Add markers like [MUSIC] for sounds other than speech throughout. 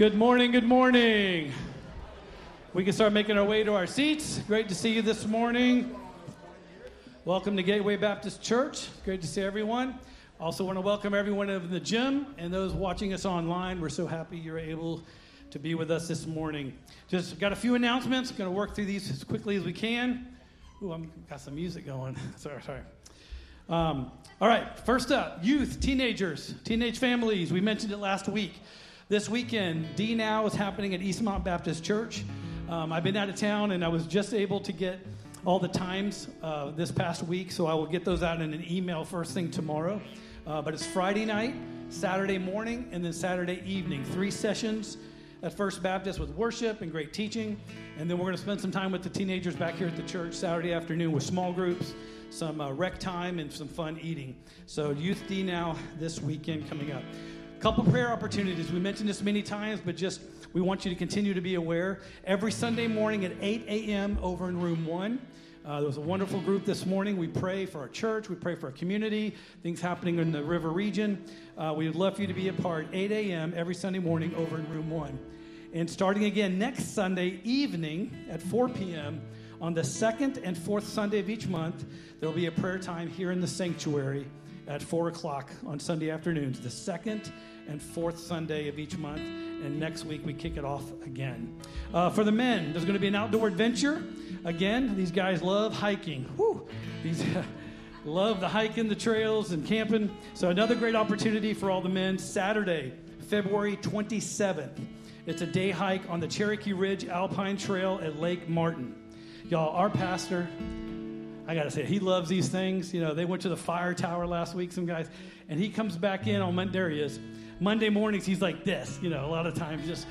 Good morning, good morning. We can start making our way to our seats. Great to see you this morning. Welcome to Gateway Baptist Church. Great to see everyone. Also, want to welcome everyone in the gym and those watching us online. We're so happy you're able to be with us this morning. Just got a few announcements. Going to work through these as quickly as we can. Ooh, I've got some music going. [LAUGHS] sorry, sorry. Um, all right, first up youth, teenagers, teenage families. We mentioned it last week. This weekend, D Now is happening at Eastmont Baptist Church. Um, I've been out of town and I was just able to get all the times uh, this past week, so I will get those out in an email first thing tomorrow. Uh, but it's Friday night, Saturday morning, and then Saturday evening. Three sessions at First Baptist with worship and great teaching. And then we're going to spend some time with the teenagers back here at the church Saturday afternoon with small groups, some uh, rec time, and some fun eating. So, Youth D Now this weekend coming up. Couple prayer opportunities. We mentioned this many times, but just we want you to continue to be aware. Every Sunday morning at 8 a.m. over in room one. Uh, there was a wonderful group this morning. We pray for our church, we pray for our community, things happening in the river region. Uh, we would love for you to be a part. 8 a.m. every Sunday morning over in room one. And starting again next Sunday evening at 4 p.m., on the second and fourth Sunday of each month, there will be a prayer time here in the sanctuary at 4 o'clock on Sunday afternoons. The second and fourth Sunday of each month. And next week we kick it off again. Uh, for the men, there's going to be an outdoor adventure. Again, these guys love hiking. Whew. These [LAUGHS] love the hiking, the trails, and camping. So another great opportunity for all the men. Saturday, February 27th. It's a day hike on the Cherokee Ridge Alpine Trail at Lake Martin. Y'all, our pastor, I got to say, he loves these things. You know, they went to the fire tower last week, some guys, and he comes back in on Monday. There he is Monday mornings, he's like this, you know, a lot of times just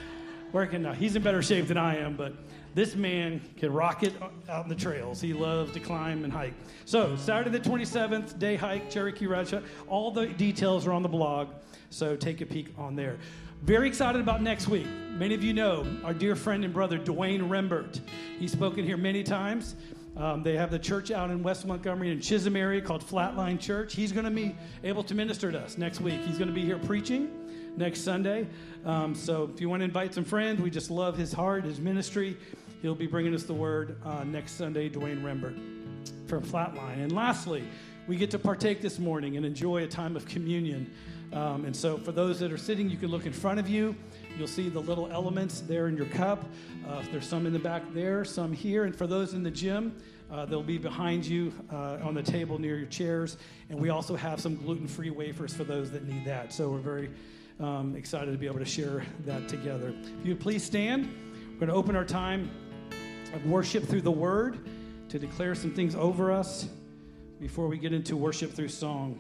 working. Now, he's in better shape than I am, but this man can rock it out in the trails. He loves to climb and hike. So, Saturday the 27th, day hike, Cherokee Ridge. All the details are on the blog, so take a peek on there. Very excited about next week. Many of you know our dear friend and brother, Dwayne Rembert. He's spoken here many times. Um, they have the church out in West Montgomery and Chisholm area called Flatline Church. He's going to be able to minister to us next week. He's going to be here preaching next Sunday. Um, so if you want to invite some friends, we just love his heart, his ministry. He'll be bringing us the word uh, next Sunday, Dwayne Rembert from Flatline. And lastly, we get to partake this morning and enjoy a time of communion. Um, and so, for those that are sitting, you can look in front of you. You'll see the little elements there in your cup. Uh, there's some in the back there, some here. And for those in the gym, uh, they'll be behind you uh, on the table near your chairs. And we also have some gluten free wafers for those that need that. So, we're very um, excited to be able to share that together. If you please stand, we're going to open our time of worship through the Word to declare some things over us before we get into worship through song.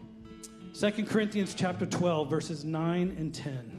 2 Corinthians chapter 12 verses 9 and 10.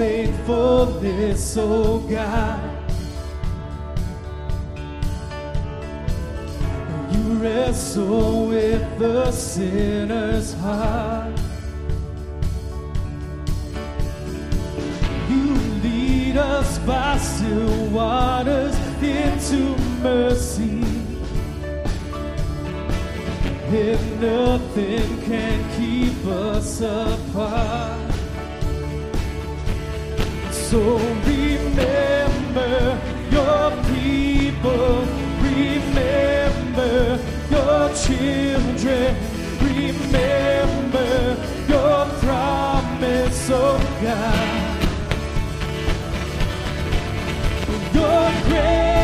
Faithfulness, oh God. You wrestle with the sinner's heart. You lead us by still waters into mercy. And nothing can keep us apart. So remember your people, remember your children, remember your promise, oh God. Your grace.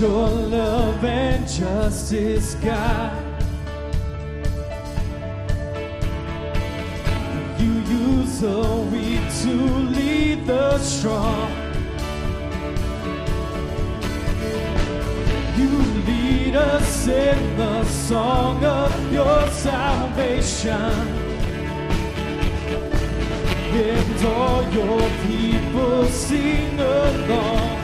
your love and justice, God. You use the weak to lead the strong. You lead us in the song of your salvation. And all your people sing along.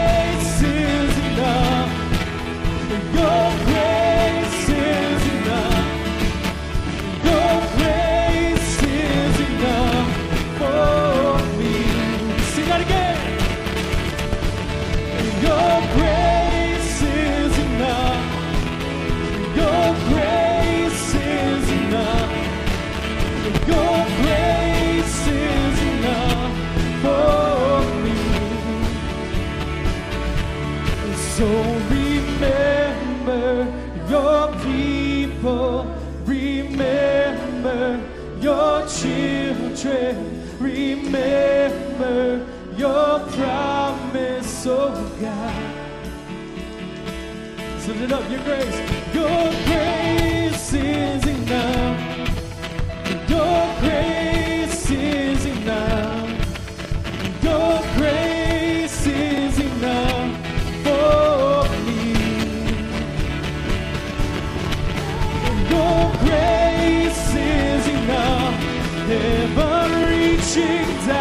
trip. Remember your promise, oh God. Lift it up, your grace. Your grace is enough. 心在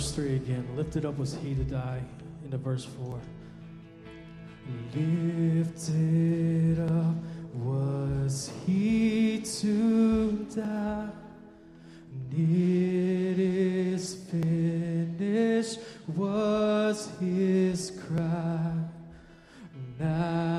verse 3 again. Lifted up was he to die into verse 4. Lifted up was he to die. It is finished was his cry. Now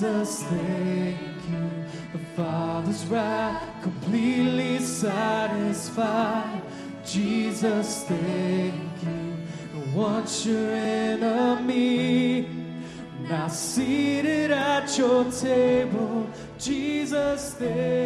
Jesus, thank you. The Father's wrath completely satisfied. Jesus, thank you. Once your enemy, now seated at your table. Jesus, thank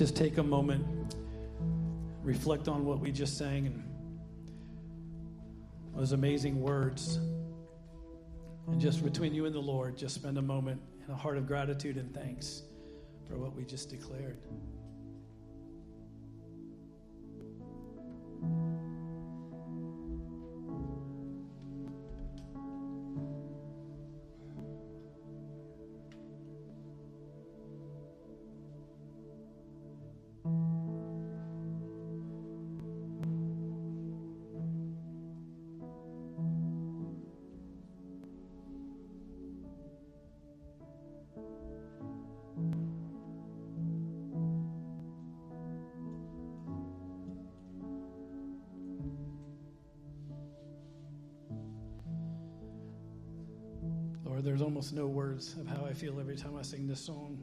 just take a moment, reflect on what we just sang and those amazing words. And just between you and the Lord, just spend a moment in a heart of gratitude and thanks for what we just declared. There's almost no words of how I feel every time I sing this song.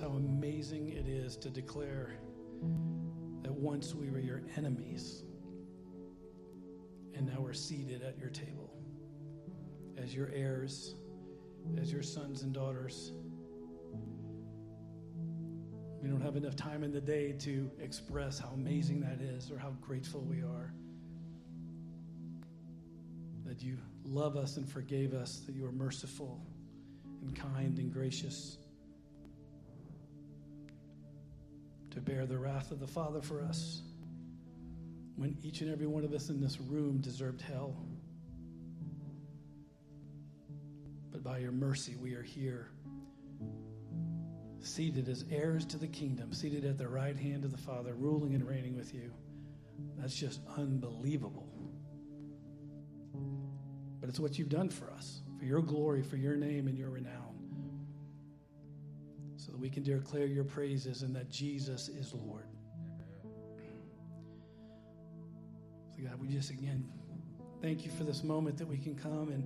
How amazing it is to declare that once we were your enemies, and now we're seated at your table as your heirs, as your sons and daughters. We don't have enough time in the day to express how amazing that is or how grateful we are. That you love us and forgave us, that you are merciful and kind and gracious. To bear the wrath of the Father for us when each and every one of us in this room deserved hell. But by your mercy, we are here seated as heirs to the kingdom, seated at the right hand of the Father, ruling and reigning with you. That's just unbelievable. But it's what you've done for us, for your glory, for your name and your renown. That we can declare your praises and that Jesus is Lord. So, God, we just again thank you for this moment that we can come and,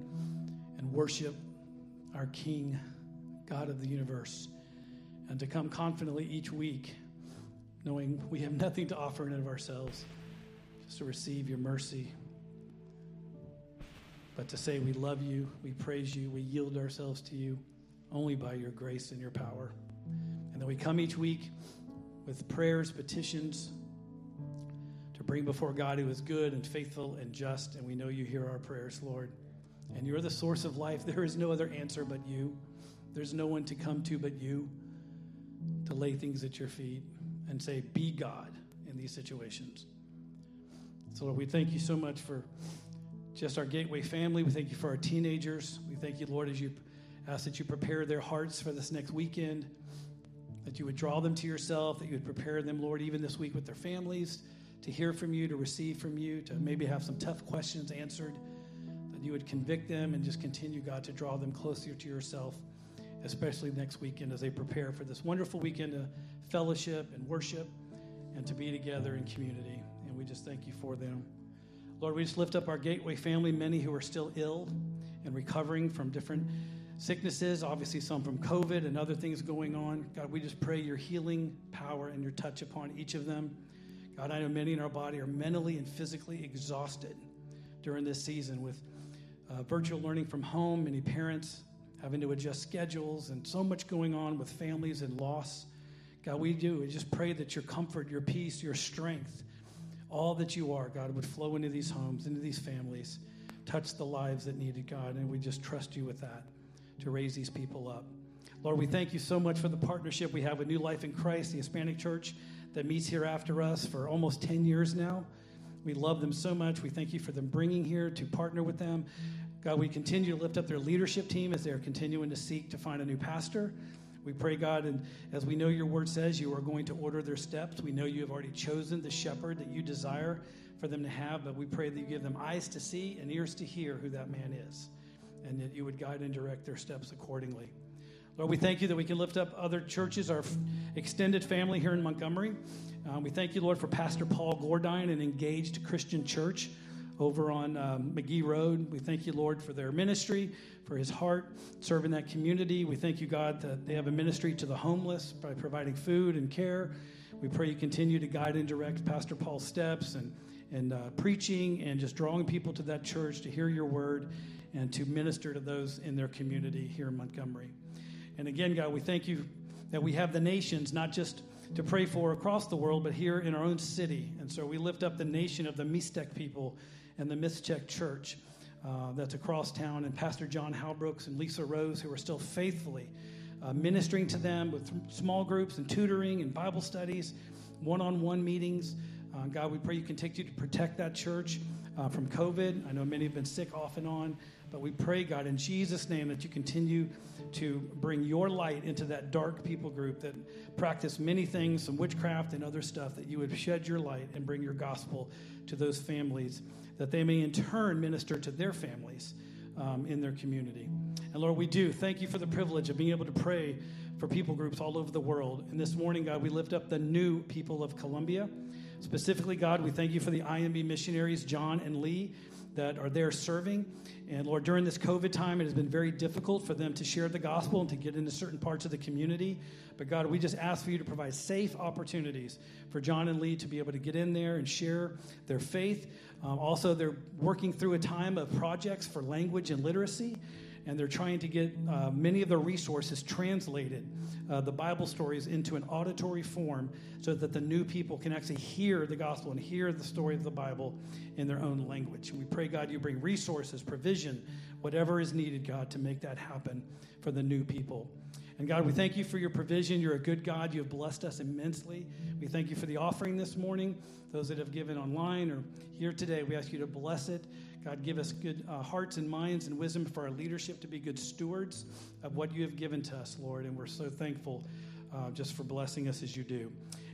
and worship our King, God of the universe and to come confidently each week, knowing we have nothing to offer in and of ourselves, just to receive your mercy. But to say we love you, we praise you, we yield ourselves to you only by your grace and your power. That we come each week with prayers, petitions to bring before God who is good and faithful and just. And we know you hear our prayers, Lord. And you're the source of life. There is no other answer but you. There's no one to come to but you to lay things at your feet and say, Be God in these situations. So, Lord, we thank you so much for just our Gateway family. We thank you for our teenagers. We thank you, Lord, as you ask that you prepare their hearts for this next weekend, that you would draw them to yourself, that you would prepare them, Lord, even this week with their families to hear from you, to receive from you, to maybe have some tough questions answered, that you would convict them and just continue, God, to draw them closer to yourself especially next weekend as they prepare for this wonderful weekend of fellowship and worship and to be together in community. And we just thank you for them. Lord, we just lift up our Gateway family, many who are still ill and recovering from different sicknesses, obviously some from COVID and other things going on. God, we just pray your healing power and your touch upon each of them. God, I know many in our body are mentally and physically exhausted during this season with uh, virtual learning from home, many parents having to adjust schedules, and so much going on with families and loss. God, we do. We just pray that your comfort, your peace, your strength, all that you are, God, would flow into these homes, into these families, touch the lives that needed, God, and we just trust you with that to raise these people up. Lord, we thank you so much for the partnership we have with New Life in Christ, the Hispanic church that meets here after us for almost 10 years now. We love them so much. We thank you for them bringing here to partner with them. God, we continue to lift up their leadership team as they are continuing to seek to find a new pastor. We pray, God, and as we know your word says, you are going to order their steps. We know you have already chosen the shepherd that you desire for them to have, but we pray that you give them eyes to see and ears to hear who that man is, and that you would guide and direct their steps accordingly. Lord, we thank you that we can lift up other churches, our extended family here in Montgomery. Um, we thank you, Lord, for Pastor Paul Gordine, an engaged Christian church over on um, McGehee Road. We thank you, Lord, for their ministry, for his heart serving that community. We thank you, God, that they have a ministry to the homeless by providing food and care. We pray you continue to guide and direct Pastor Paul's steps and, and uh, preaching and just drawing people to that church to hear your word and to minister to those in their community here in Montgomery. And again, God, we thank you that we have the nations not just to pray for across the world, but here in our own city. And so we lift up the nation of the Mixtec people and the Mixtec Church uh, that's across town, and Pastor John Halbrooks and Lisa Rose, who are still faithfully uh, ministering to them with small groups and tutoring and Bible studies, one on one meetings. Uh, God, we pray you continue to protect that church uh, from COVID. I know many have been sick off and on, but we pray, God, in Jesus' name, that you continue to bring your light into that dark people group that practice many things, some witchcraft and other stuff, that you would shed your light and bring your gospel to those families that they may in turn minister to their families um, in their community. And Lord, we do thank you for the privilege of being able to pray for people groups all over the world. And this morning, God, we lift up the new people of Colombia. Specifically, God, we thank you for the IMB missionaries, John and Lee. That are there serving. And Lord, during this COVID time, it has been very difficult for them to share the gospel and to get into certain parts of the community. But God, we just ask for you to provide safe opportunities for John and Lee to be able to get in there and share their faith. Um, also, they're working through a time of projects for language and literacy and they're trying to get uh, many of the resources translated, uh, the Bible stories, into an auditory form so that the new people can actually hear the gospel and hear the story of the Bible in their own language. And we pray, God, you bring resources, provision, whatever is needed, God, to make that happen for the new people. And God, we thank you for your provision. You're a good God. You have blessed us immensely. We thank you for the offering this morning. Those that have given online or here today, we ask you to bless it. God, give us good uh, hearts and minds and wisdom for our leadership to be good stewards of what you have given to us, Lord. And we're so thankful uh, just for blessing us as you do.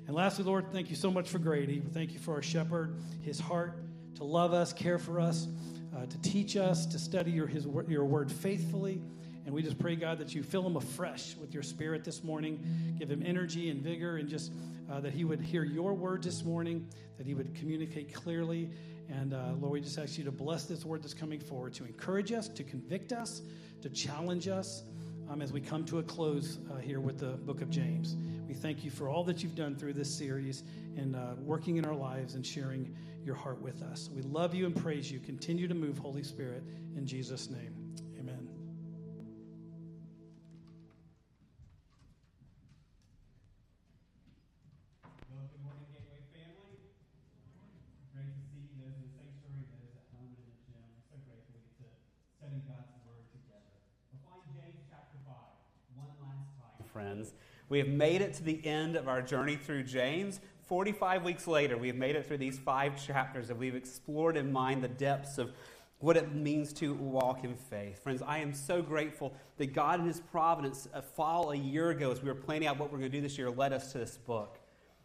And lastly, Lord, thank you so much for Grady. Thank you for our shepherd, his heart to love us, care for us, uh, to teach us, to study your, his, your word faithfully. And we just pray, God, that you fill him afresh with your spirit this morning. Give him energy and vigor, and just uh, that he would hear your words this morning, that he would communicate clearly, and uh, Lord, we just ask you to bless this word that's coming forward, to encourage us, to convict us, to challenge us um, as we come to a close uh, here with the book of James. We thank you for all that you've done through this series and uh, working in our lives and sharing your heart with us. We love you and praise you. Continue to move, Holy Spirit, in Jesus' name. We have made it to the end of our journey through James. 45 weeks later, we have made it through these five chapters and we've explored in mind the depths of what it means to walk in faith. Friends, I am so grateful that God in His providence, a fall a year ago, as we were planning out what we're going to do this year, led us to this book.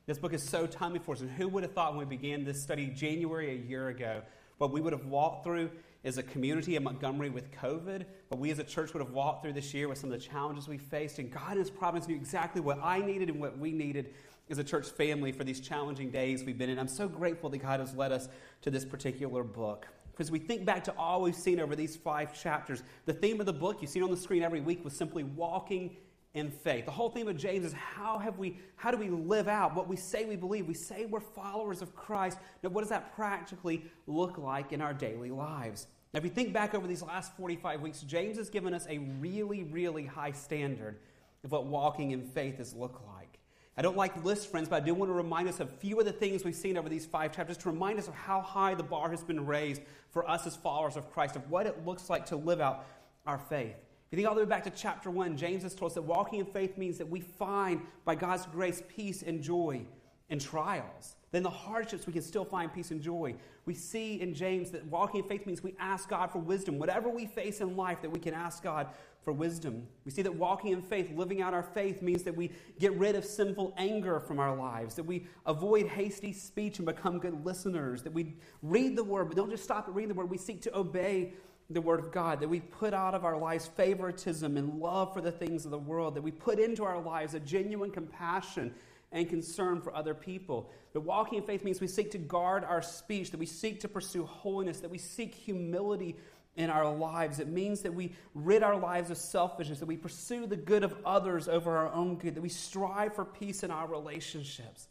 This book is so timely for us. And who would have thought when we began this study January a year ago, what we would have walked through as a community in Montgomery with COVID, what we as a church would have walked through this year with some of the challenges we faced. And God in His providence knew exactly what I needed and what we needed as a church family for these challenging days we've been in. I'm so grateful that God has led us to this particular book. Because we think back to all we've seen over these five chapters, the theme of the book, you see on the screen every week, was simply walking in faith. The whole theme of James is how have we how do we live out what we say we believe? We say we're followers of Christ. Now what does that practically look like in our daily lives? Now if you think back over these last 45 weeks, James has given us a really really high standard of what walking in faith has looked like. I don't like lists, friends, but I do want to remind us of a few of the things we've seen over these five chapters to remind us of how high the bar has been raised for us as followers of Christ, of what it looks like to live out our faith If you think all the way back to chapter 1, James has told us that walking in faith means that we find, by God's grace, peace and joy in trials. Then the hardships, we can still find peace and joy. We see in James that walking in faith means we ask God for wisdom. Whatever we face in life, that we can ask God for wisdom. We see that walking in faith, living out our faith, means that we get rid of sinful anger from our lives, that we avoid hasty speech and become good listeners, that we read the word, but don't just stop at reading the word. We seek to obey the Word of God, that we put out of our lives favoritism and love for the things of the world, that we put into our lives a genuine compassion and concern for other people. That walking in faith means we seek to guard our speech, that we seek to pursue holiness, that we seek humility in our lives. It means that we rid our lives of selfishness, that we pursue the good of others over our own good, that we strive for peace in our relationships.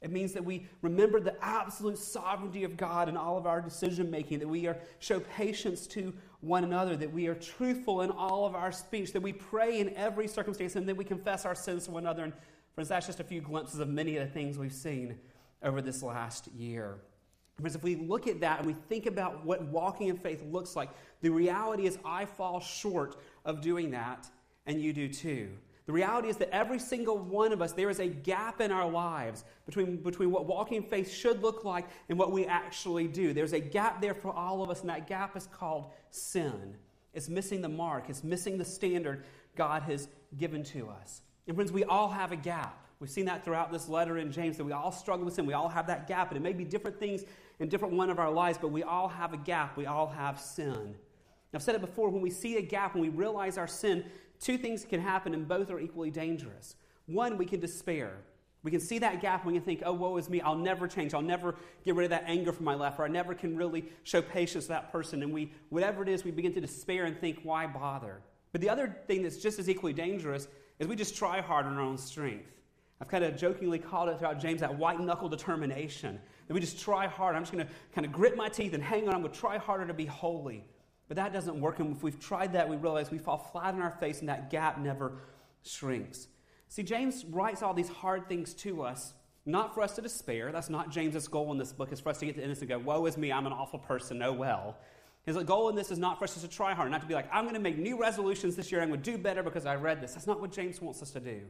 It means that we remember the absolute sovereignty of God in all of our decision making, that we are, show patience to one another, that we are truthful in all of our speech, that we pray in every circumstance, and that we confess our sins to one another. And friends, that's just a few glimpses of many of the things we've seen over this last year. Because if we look at that and we think about what walking in faith looks like, the reality is I fall short of doing that, and you do too. The reality is that every single one of us, there is a gap in our lives between, between what walking in faith should look like and what we actually do. There's a gap there for all of us, and that gap is called sin. It's missing the mark, it's missing the standard God has given to us. And friends, we all have a gap. We've seen that throughout this letter in James that we all struggle with sin. We all have that gap, and it may be different things in different one of our lives, but we all have a gap. We all have sin. I've said it before when we see a gap, when we realize our sin, two things can happen, and both are equally dangerous. One, we can despair. We can see that gap and we can think, oh, woe is me. I'll never change. I'll never get rid of that anger from my life, or I never can really show patience to that person. And we, whatever it is, we begin to despair and think, why bother? But the other thing that's just as equally dangerous is we just try hard on our own strength. I've kind of jokingly called it throughout James that white knuckle determination. That we just try hard. I'm just going to kind of grit my teeth and hang on. I'm going to try harder to be holy. But that doesn't work. And if we've tried that, we realize we fall flat on our face and that gap never shrinks. See, James writes all these hard things to us, not for us to despair. That's not James's goal in this book, is for us to get to the end and go, Woe is me, I'm an awful person, oh well. His goal in this is not for us to try hard, not to be like, I'm going to make new resolutions this year, I'm going to do better because I read this. That's not what James wants us to do.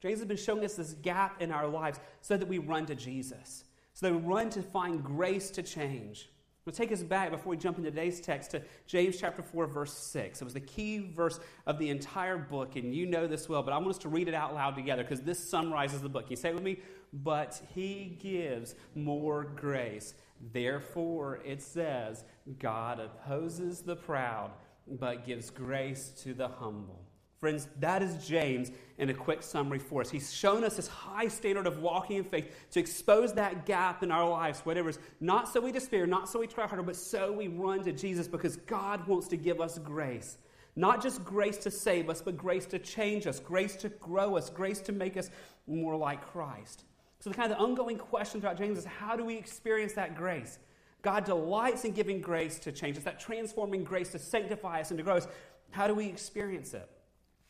James has been showing us this gap in our lives so that we run to Jesus, so that we run to find grace to change. We'll take us back before we jump into today's text to James chapter 4, verse 6. It was the key verse of the entire book, and you know this well, but I want us to read it out loud together because this summarizes the book. Can you say it with me? But he gives more grace. Therefore, it says, God opposes the proud, but gives grace to the humble. Friends, that is James in a quick summary for us. He's shown us this high standard of walking in faith to expose that gap in our lives, whatever it is. Not so we despair, not so we try harder, but so we run to Jesus because God wants to give us grace. Not just grace to save us, but grace to change us, grace to grow us, grace to make us more like Christ. So, the kind of the ongoing question throughout James is how do we experience that grace? God delights in giving grace to change us, that transforming grace to sanctify us and to grow us. How do we experience it?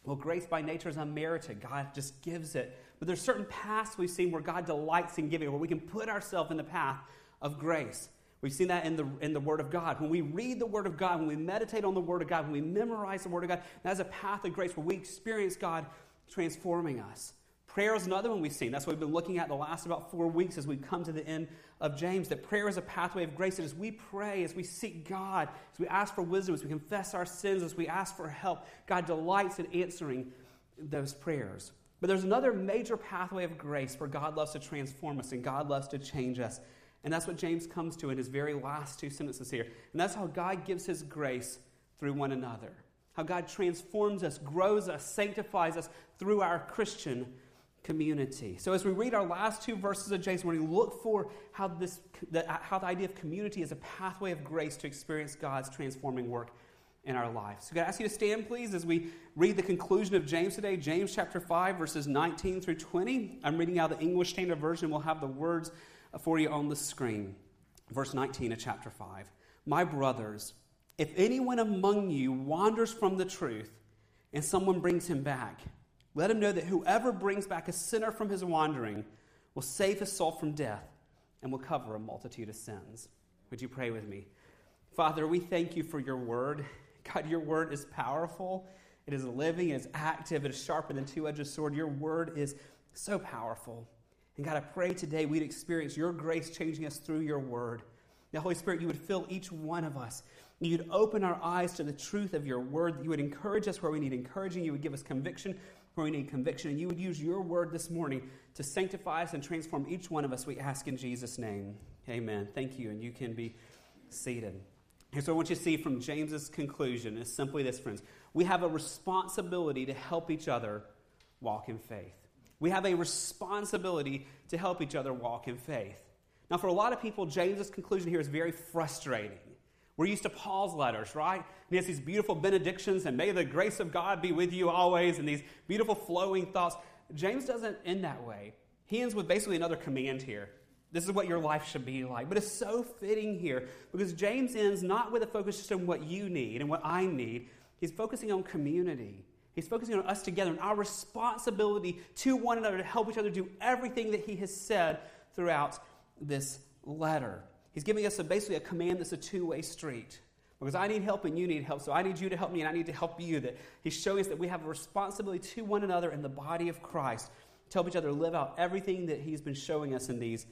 Well, grace by nature is unmerited. God just gives it. But there's certain paths we've seen where God delights in giving, where we can put ourselves in the path of grace. We've seen that in the, in the Word of God. When we read the Word of God, when we meditate on the Word of God, when we memorize the Word of God, that's a path of grace where we experience God transforming us. Prayer is another one we've seen. That's what we've been looking at the last about four weeks as we come to the end of James. That prayer is a pathway of grace. That as we pray, as we seek God, as we ask for wisdom, as we confess our sins, as we ask for help, God delights in answering those prayers. But there's another major pathway of grace where God loves to transform us and God loves to change us. And that's what James comes to in his very last two sentences here. And that's how God gives his grace through one another. How God transforms us, grows us, sanctifies us through our Christian community. So as we read our last two verses of James, we look for how this, the, how the idea of community is a pathway of grace to experience God's transforming work in our lives. So, I ask you to stand, please, as we read the conclusion of James today, James chapter 5, verses 19 through 20. I'm reading out the English Standard Version. We'll have the words for you on the screen. Verse 19 of chapter 5. My brothers, if anyone among you wanders from the truth and someone brings him back, let him know that whoever brings back a sinner from his wandering will save his soul from death and will cover a multitude of sins. Would you pray with me? Father, we thank you for your word. God, your word is powerful. It is living, it is active, it is sharper than two-edged sword. Your word is so powerful. And God, I pray today we'd experience your grace changing us through your word. Now, Holy Spirit, you would fill each one of us. You'd open our eyes to the truth of your word. You would encourage us where we need encouraging. You would give us conviction we need conviction. And you would use your word this morning to sanctify us and transform each one of us, we ask in Jesus' name. Amen. Thank you. And you can be seated. Here's what I want you to see from James's conclusion is simply this, friends. We have a responsibility to help each other walk in faith. We have a responsibility to help each other walk in faith. Now, for a lot of people, James's conclusion here is very frustrating. We're used to Paul's letters, right? And he has these beautiful benedictions, and may the grace of God be with you always, and these beautiful flowing thoughts. James doesn't end that way. He ends with basically another command here. This is what your life should be like. But it's so fitting here because James ends not with a focus just on what you need and what I need. He's focusing on community. He's focusing on us together and our responsibility to one another to help each other do everything that he has said throughout this letter. He's giving us a, basically a command that's a two way street. Because I need help and you need help. So I need you to help me and I need to help you. That he's showing us that we have a responsibility to one another in the body of Christ to help each other live out everything that he's been showing us in these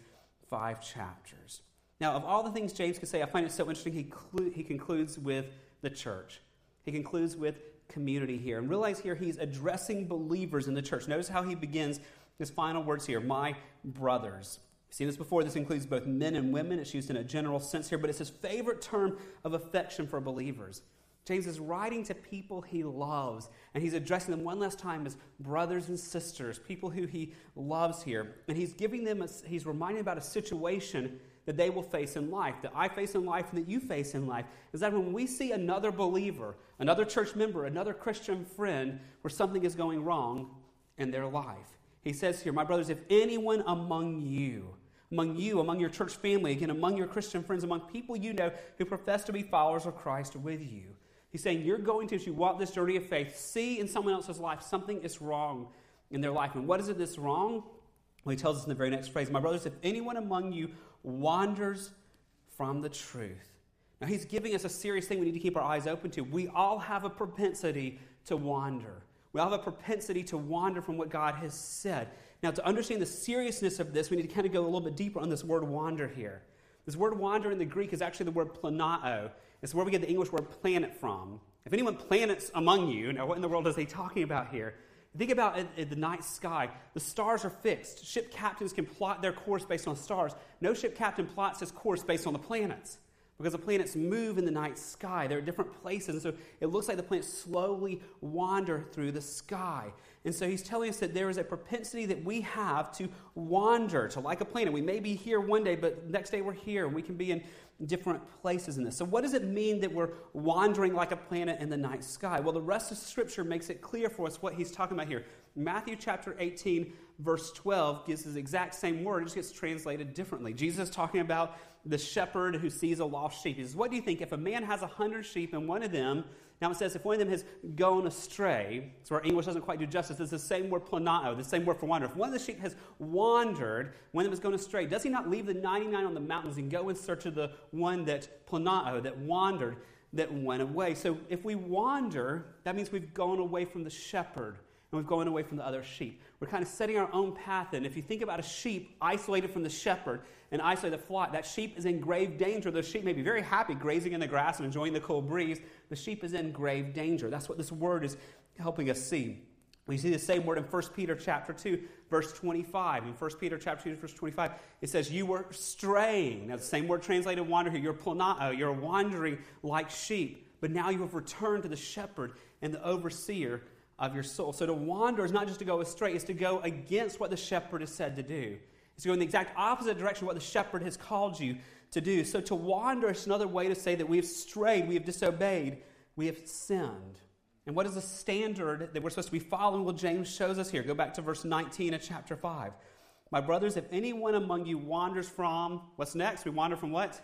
five chapters. Now, of all the things James could say, I find it so interesting. He, clu- he concludes with the church. He concludes with community here. And realize here he's addressing believers in the church. Notice how he begins his final words here my brothers. We've seen this before. This includes both men and women. It's used in a general sense here, but it's his favorite term of affection for believers. James is writing to people he loves, and he's addressing them one last time as brothers and sisters, people who he loves here. And he's giving them, a, he's reminding about a situation that they will face in life, that I face in life, and that you face in life. Is that when we see another believer, another church member, another Christian friend, where something is going wrong in their life. He says here, My brothers, if anyone among you, among you, among your church family, again, among your Christian friends, among people you know who profess to be followers of Christ with you, He's saying you're going to, as you walk this journey of faith, see in someone else's life something is wrong in their life. And what is it that's wrong? Well, he tells us in the very next phrase My brothers, if anyone among you wanders from the truth. Now, he's giving us a serious thing we need to keep our eyes open to. We all have a propensity to wander. We all have a propensity to wander from what God has said. Now, to understand the seriousness of this, we need to kind of go a little bit deeper on this word wander here. This word wander in the Greek is actually the word planao. It's where we get the English word planet from. If anyone planets among you, now what in the world is he talking about here? Think about it, it, the night sky. The stars are fixed. Ship captains can plot their course based on stars. No ship captain plots his course based on the planets because the planets move in the night sky. There are different places, and so it looks like the planets slowly wander through the sky. And so he's telling us that there is a propensity that we have to wander, to like a planet. We may be here one day, but next day we're here, and we can be in different places in this. So, what does it mean that we're wandering like a planet in the night sky? Well, the rest of Scripture makes it clear for us what he's talking about here. Matthew chapter 18, verse 12, gives the exact same word, it just gets translated differently. Jesus is talking about the shepherd who sees a lost sheep. He says, What do you think? If a man has a hundred sheep and one of them, now it says, if one of them has gone astray, so our English doesn't quite do justice, it's the same word planao, the same word for wander. If one of the sheep has wandered, one of them has gone astray, does he not leave the 99 on the mountains and go in search of the one that planao, that wandered, that went away? So if we wander, that means we've gone away from the shepherd and we've gone away from the other sheep. We're kind of setting our own path in. If you think about a sheep isolated from the shepherd and isolated the flock, that sheep is in grave danger. The sheep may be very happy grazing in the grass and enjoying the cool breeze. The sheep is in grave danger. That's what this word is helping us see. We see the same word in 1 Peter chapter 2, verse 25. In 1 Peter chapter 2, verse 25, it says, You were straying. Now, the same word translated wander here. You're planao. Uh, you're wandering like sheep. But now you have returned to the shepherd and the overseer of your soul. So to wander is not just to go astray, it's to go against what the shepherd is said to do. It's to go in the exact opposite direction of what the shepherd has called you to do. So to wander is another way to say that we have strayed, we have disobeyed, we have sinned. And what is the standard that we're supposed to be following? Well, James shows us here. Go back to verse 19 of chapter 5. My brothers, if anyone among you wanders from, what's next? We wander from what?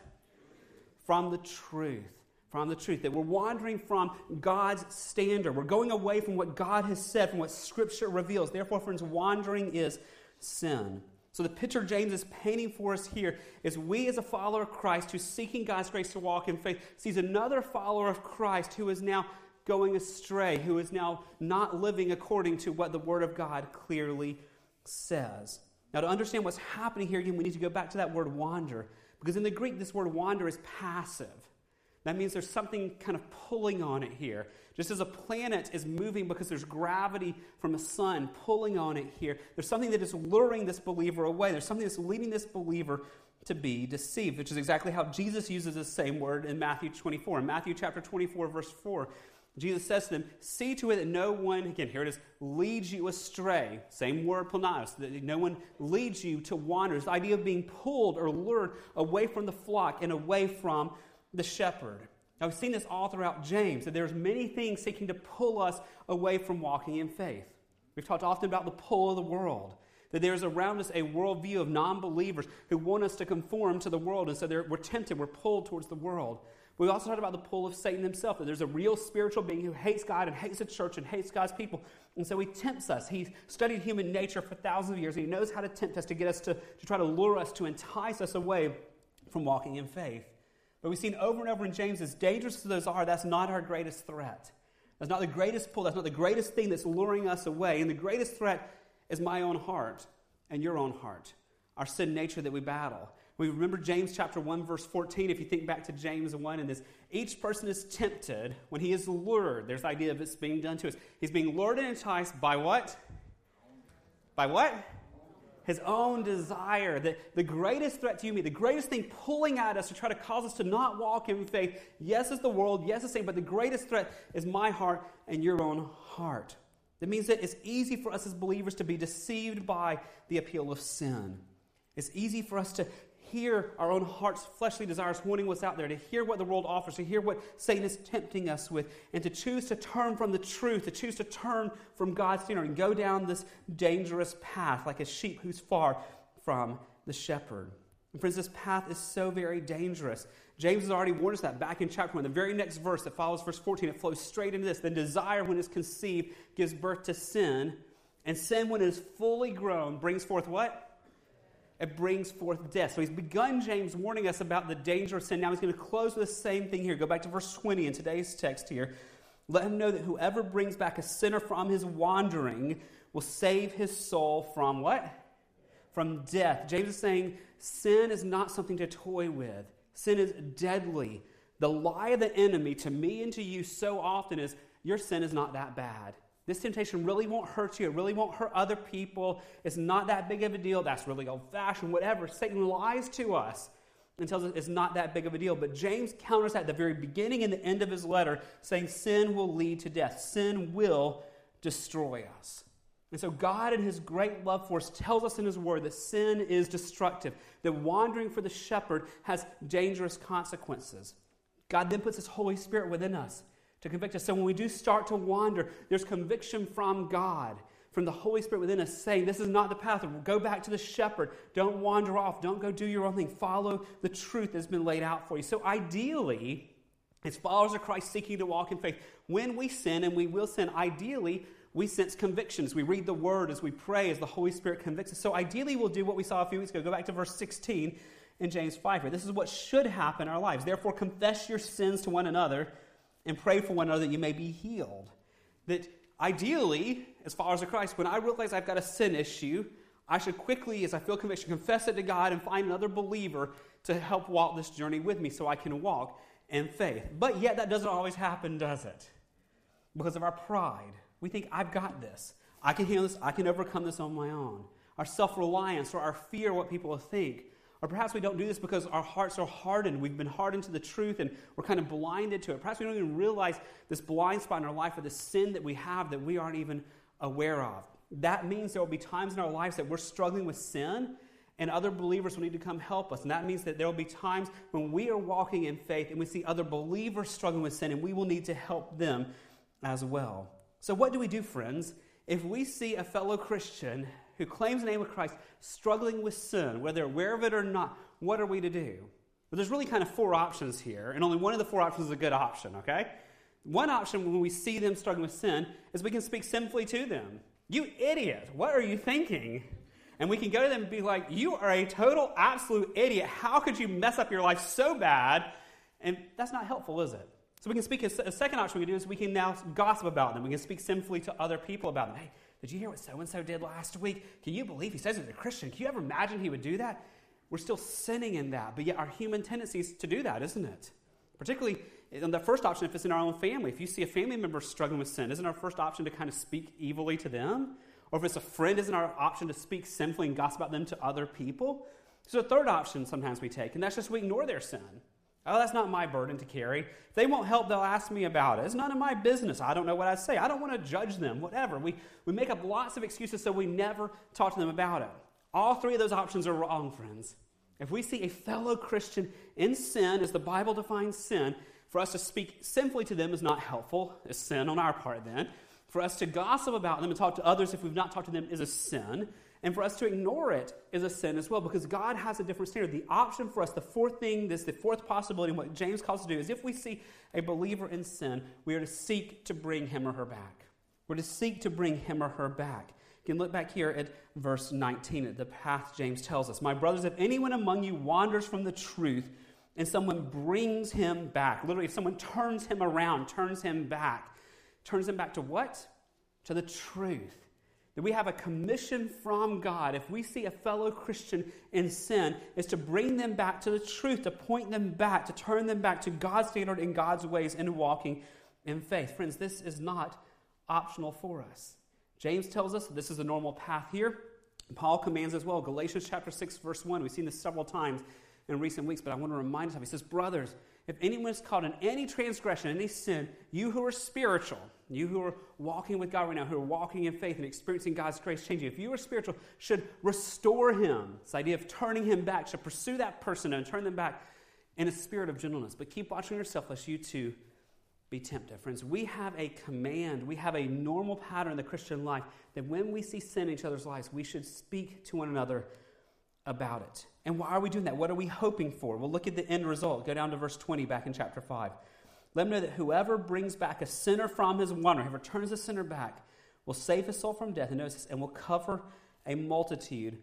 From the truth from the truth, that we're wandering from God's standard. We're going away from what God has said, from what Scripture reveals. Therefore, friends, wandering is sin. So, the picture James is painting for us here is we, as a follower of Christ who's seeking God's grace to walk in faith, sees another follower of Christ who is now going astray, who is now not living according to what the Word of God clearly says. Now, to understand what's happening here, again, we need to go back to that word wander, because in the Greek, this word wander is passive. That means there's something kind of pulling on it here. Just as a planet is moving because there's gravity from a sun pulling on it here, there's something that is luring this believer away. There's something that's leading this believer to be deceived, which is exactly how Jesus uses the same word in Matthew 24. In Matthew chapter 24, verse 4, Jesus says to them, See to it that no one, again, here it is, leads you astray. Same word, planios, that no one leads you to wander. The idea of being pulled or lured away from the flock and away from the shepherd. Now, we've seen this all throughout James, that there's many things seeking to pull us away from walking in faith. We've talked often about the pull of the world, that there's around us a worldview of non believers who want us to conform to the world, and so we're tempted, we're pulled towards the world. We've also talked about the pull of Satan himself, that there's a real spiritual being who hates God and hates the church and hates God's people. And so he tempts us. He's studied human nature for thousands of years, and he knows how to tempt us to get us to, to try to lure us, to entice us away from walking in faith. But we've seen over and over in James, as dangerous as those are, that's not our greatest threat. That's not the greatest pull. That's not the greatest thing that's luring us away. And the greatest threat is my own heart and your own heart, our sin nature that we battle. We remember James chapter 1, verse 14. If you think back to James 1 and this, each person is tempted when he is lured. There's the idea of this being done to us. He's being lured and enticed by what? By what? His own desire, that the greatest threat to you me, the greatest thing pulling at us to try to cause us to not walk in faith, yes, is the world, yes, it's Satan, but the greatest threat is my heart and your own heart. That means that it's easy for us as believers to be deceived by the appeal of sin. It's easy for us to hear our own heart's fleshly desires wanting what's out there, to hear what the world offers, to hear what Satan is tempting us with, and to choose to turn from the truth, to choose to turn from God's standard and go down this dangerous path like a sheep who's far from the shepherd. And friends, this path is so very dangerous. James has already warned us that back in chapter 1. The very next verse that follows verse 14, it flows straight into this. Then desire, when it's conceived, gives birth to sin. And sin, when it is fully grown, brings forth what? It brings forth death. So he's begun James warning us about the danger of sin. Now he's going to close with the same thing here. Go back to verse 20 in today's text here. Let him know that whoever brings back a sinner from his wandering will save his soul from what? From death. James is saying sin is not something to toy with, sin is deadly. The lie of the enemy to me and to you so often is your sin is not that bad. This temptation really won't hurt you. It really won't hurt other people. It's not that big of a deal. That's really old fashioned, whatever. Satan lies to us and tells us it's not that big of a deal. But James counters that at the very beginning and the end of his letter, saying sin will lead to death, sin will destroy us. And so, God, in His great love for us, tells us in His Word that sin is destructive, that wandering for the shepherd has dangerous consequences. God then puts His Holy Spirit within us to convict us. So when we do start to wander, there's conviction from God, from the Holy Spirit within us, saying, This is not the path. Go back to the shepherd. Don't wander off. Don't go do your own thing. Follow the truth that's been laid out for you. So ideally, as followers of Christ seeking to walk in faith, when we sin, and we will sin, ideally, we sense convictions. We read the word as we pray, as the Holy Spirit convicts us. So ideally, we'll do what we saw a few weeks ago. Go back to verse 16 in James 5 here. This is what should happen in our lives. Therefore, confess your sins to one another and pray for one another that you may be healed. That ideally, as followers of Christ, when I realize I've got a sin issue, I should quickly, as I feel conviction, confess it to God and find another believer to help walk this journey with me so I can walk in faith. But yet, that doesn't always happen, does it? Because of our pride. We think, I've got this. I can handle this. I can overcome this on my own. Our self reliance or our fear what people will think or perhaps we don't do this because our hearts are hardened. We've been hardened to the truth and we're kind of blinded to it. Perhaps we don't even realize this blind spot in our life or the sin that we have that we aren't even aware of. That means there will be times in our lives that we're struggling with sin and other believers will need to come help us. And that means that there will be times when we are walking in faith and we see other believers struggling with sin and we will need to help them as well. So, what do we do, friends? If we see a fellow Christian who claims the name of Christ struggling with sin, whether aware of it or not, what are we to do? Well, there's really kind of four options here, and only one of the four options is a good option, okay? One option when we see them struggling with sin is we can speak sinfully to them. You idiot, what are you thinking? And we can go to them and be like, You are a total, absolute idiot. How could you mess up your life so bad? And that's not helpful, is it? So we can speak, a, second option we can do is we can now gossip about them. We can speak sinfully to other people about them. Hey, did you hear what so and so did last week? Can you believe he says he's a Christian? Can you ever imagine he would do that? We're still sinning in that, but yet our human tendency is to do that, isn't it? Particularly eh, in the first option, if it's in our own family. If you see a family member struggling with sin, isn't our first option to kind of speak evilly to them? Or if it's a friend, isn't our option to speak sinfully and gossip about them to other people? So, a third option sometimes we take, and that's just we ignore their sin. Oh, that's not my burden to carry. If they won't help, they'll ask me about it. It's none of my business. I don't know what I say. I don't want to judge them, whatever. We, we make up lots of excuses so we never talk to them about it. All three of those options are wrong, friends. If we see a fellow Christian in sin, as the Bible defines sin, for us to speak sinfully to them is not helpful. It's sin on our part then. For us to gossip about them and talk to others if we've not talked to them is a sin. And for us to ignore it is a sin as well because God has a different standard. The option for us, the fourth thing, this the fourth possibility, what James calls to do is if we see a believer in sin, we are to seek to bring him or her back. We're to seek to bring him or her back. You can look back here at verse 19, at the path James tells us. My brothers, if anyone among you wanders from the truth and someone brings him back, literally, if someone turns him around, turns him back, turns him back to what? To the truth that we have a commission from God, if we see a fellow Christian in sin, is to bring them back to the truth, to point them back, to turn them back to God's standard and God's ways in walking in faith. Friends, this is not optional for us. James tells us this is a normal path here. Paul commands as well. Galatians chapter 6, verse 1. We've seen this several times in recent weeks, but I want to remind us of. He says, Brothers, if anyone is caught in any transgression, any sin, you who are spiritual, you who are walking with God right now, who are walking in faith and experiencing God's grace changing, if you are spiritual, should restore him. This idea of turning him back, should pursue that person and turn them back in a spirit of gentleness. But keep watching yourself lest you too be tempted. Friends, we have a command, we have a normal pattern in the Christian life that when we see sin in each other's lives, we should speak to one another about it. And why are we doing that? What are we hoping for? Well, look at the end result. Go down to verse 20 back in chapter 5. Let them know that whoever brings back a sinner from his wandering, whoever turns a sinner back, will save his soul from death, and notice this, and will cover a multitude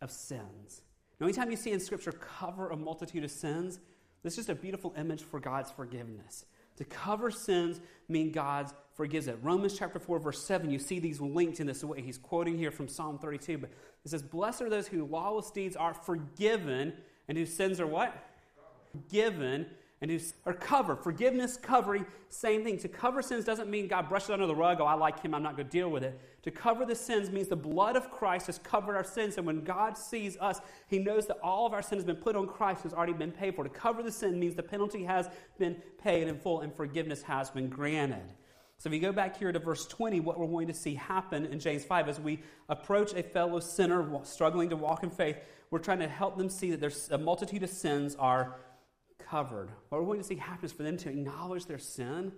of sins. Now, anytime you see in Scripture cover a multitude of sins, this is just a beautiful image for God's forgiveness. To cover sins mean God forgives it. Romans chapter 4, verse 7, you see these linked in this way. He's quoting here from Psalm 32, but it says, Blessed are those whose lawless deeds are forgiven and whose sins are what? Forgiven and who are covered. Forgiveness, covering, same thing. To cover sins doesn't mean God brushes under the rug, oh, I like him, I'm not going to deal with it. To cover the sins means the blood of Christ has covered our sins, and when God sees us, he knows that all of our sin has been put on Christ, has already been paid for. To cover the sin means the penalty has been paid in full, and forgiveness has been granted. So if you go back here to verse 20, what we're going to see happen in James 5 as we approach a fellow sinner struggling to walk in faith, we're trying to help them see that there's a multitude of sins are covered. What we're going to see happen is for them to acknowledge their sin,